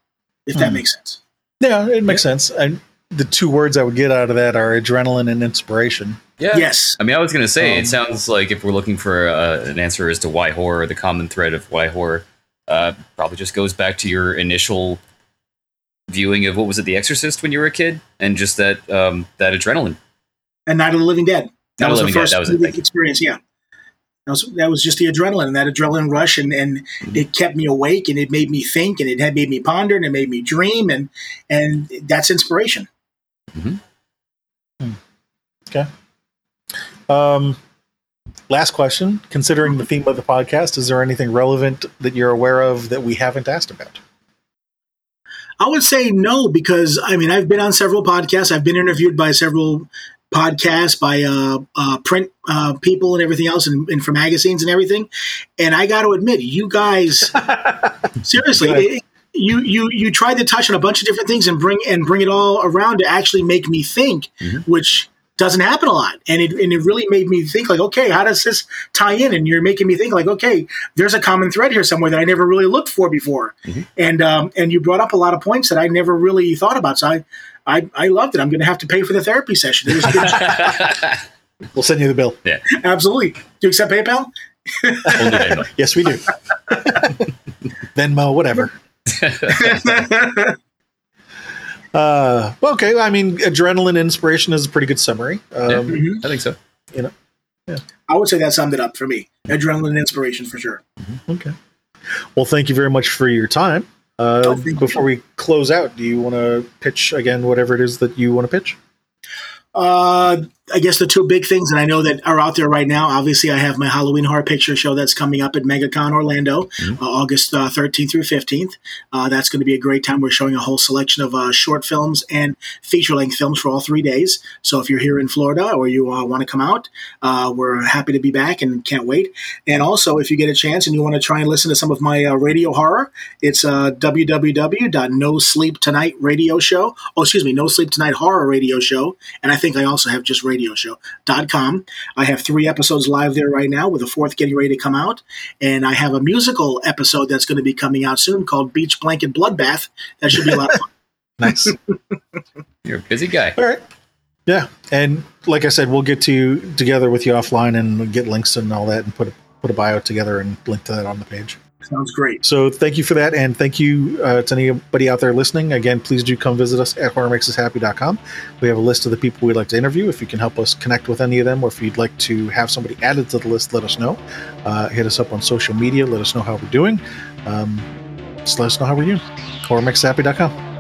If that Hmm. makes sense. Yeah, it makes sense. And the two words I would get out of that are adrenaline and inspiration. Yeah. Yes. I mean, I was going to say, Um, it sounds like if we're looking for uh, an answer as to why horror, the common thread of why horror uh, probably just goes back to your initial viewing of what was it, The Exorcist, when you were a kid, and just that um, that adrenaline. And Night of the Living Dead. That Night was the the Living Dead, first that was movie thank experience. Yeah. That was, that was just the adrenaline and that adrenaline rush and, and Mm-hmm. it kept me awake and it made me think and it had made me ponder and it made me dream and and that's inspiration. Um, last question. Considering the theme of the podcast, is there anything relevant that you're aware of that we haven't asked about? I would say no because I mean I've been on several podcasts. I've been interviewed by several podcasts by uh, uh, print uh, people and everything else, and, and for magazines and everything. And I got to admit, you guys seriously. It- you, you you tried to touch on a bunch of different things and bring and bring it all around to actually make me think, Mhm. which doesn't happen a lot. And it and it really made me think like, okay, how does this tie in? And you're making me think like, okay, there's a common thread here somewhere that I never really looked for before. Mhm. And um, and you brought up a lot of points that I never really thought about. So I I, I loved it. I'm going to have to pay for the therapy session. It was good. We'll send you the bill. Yeah. Absolutely. Do you accept PayPal? Yes, we do. Venmo, whatever. Uh, okay. I mean, adrenaline inspiration is a pretty good summary. Um, Mhm. I think so. You know, yeah. I would say that summed it up for me. Adrenaline inspiration for sure. Okay. Well, thank you very much for your time. Uh, before we close out, do you want to pitch again whatever it is that you want to pitch? Uh, I guess the two big things that I know that are out there right now. Obviously, I have my Halloween horror picture show that's coming up at MegaCon Orlando, Mhm. uh, August uh, 13th through 15th. Uh, that's going to be a great time. We're showing a whole selection of uh, short films and feature length films for all three days. So if you're here in Florida or you uh, want to come out, uh, we're happy to be back and can't wait. And also, if you get a chance and you want to try and listen to some of my uh, radio horror, it's uh, www.nosleeptonight radio show. Oh, excuse me, No Sleep Tonight horror radio show. And I think I also have just radio show.com. I have three episodes live there right now with a fourth getting ready to come out. And I have a musical episode that's going to be coming out soon called Beach Blanket Bloodbath. That should be a lot of fun. Nice. You're a busy guy. All right. Yeah, and like I said, we'll get to together with you offline and get links and all that, and put a, put a bio together and link to that on the page. Sounds great. So thank you for that, and thank you uh, to anybody out there listening. Again, please do come visit us at horrormakesushappy.com. We have a list of the people we'd like to interview. If you can help us connect with any of them, or if you'd like to have somebody added to the list, let us know. Uh, hit us up on social media. Let us know how we're doing. Um, just let us know how we're doing. horrormakesushappy.com.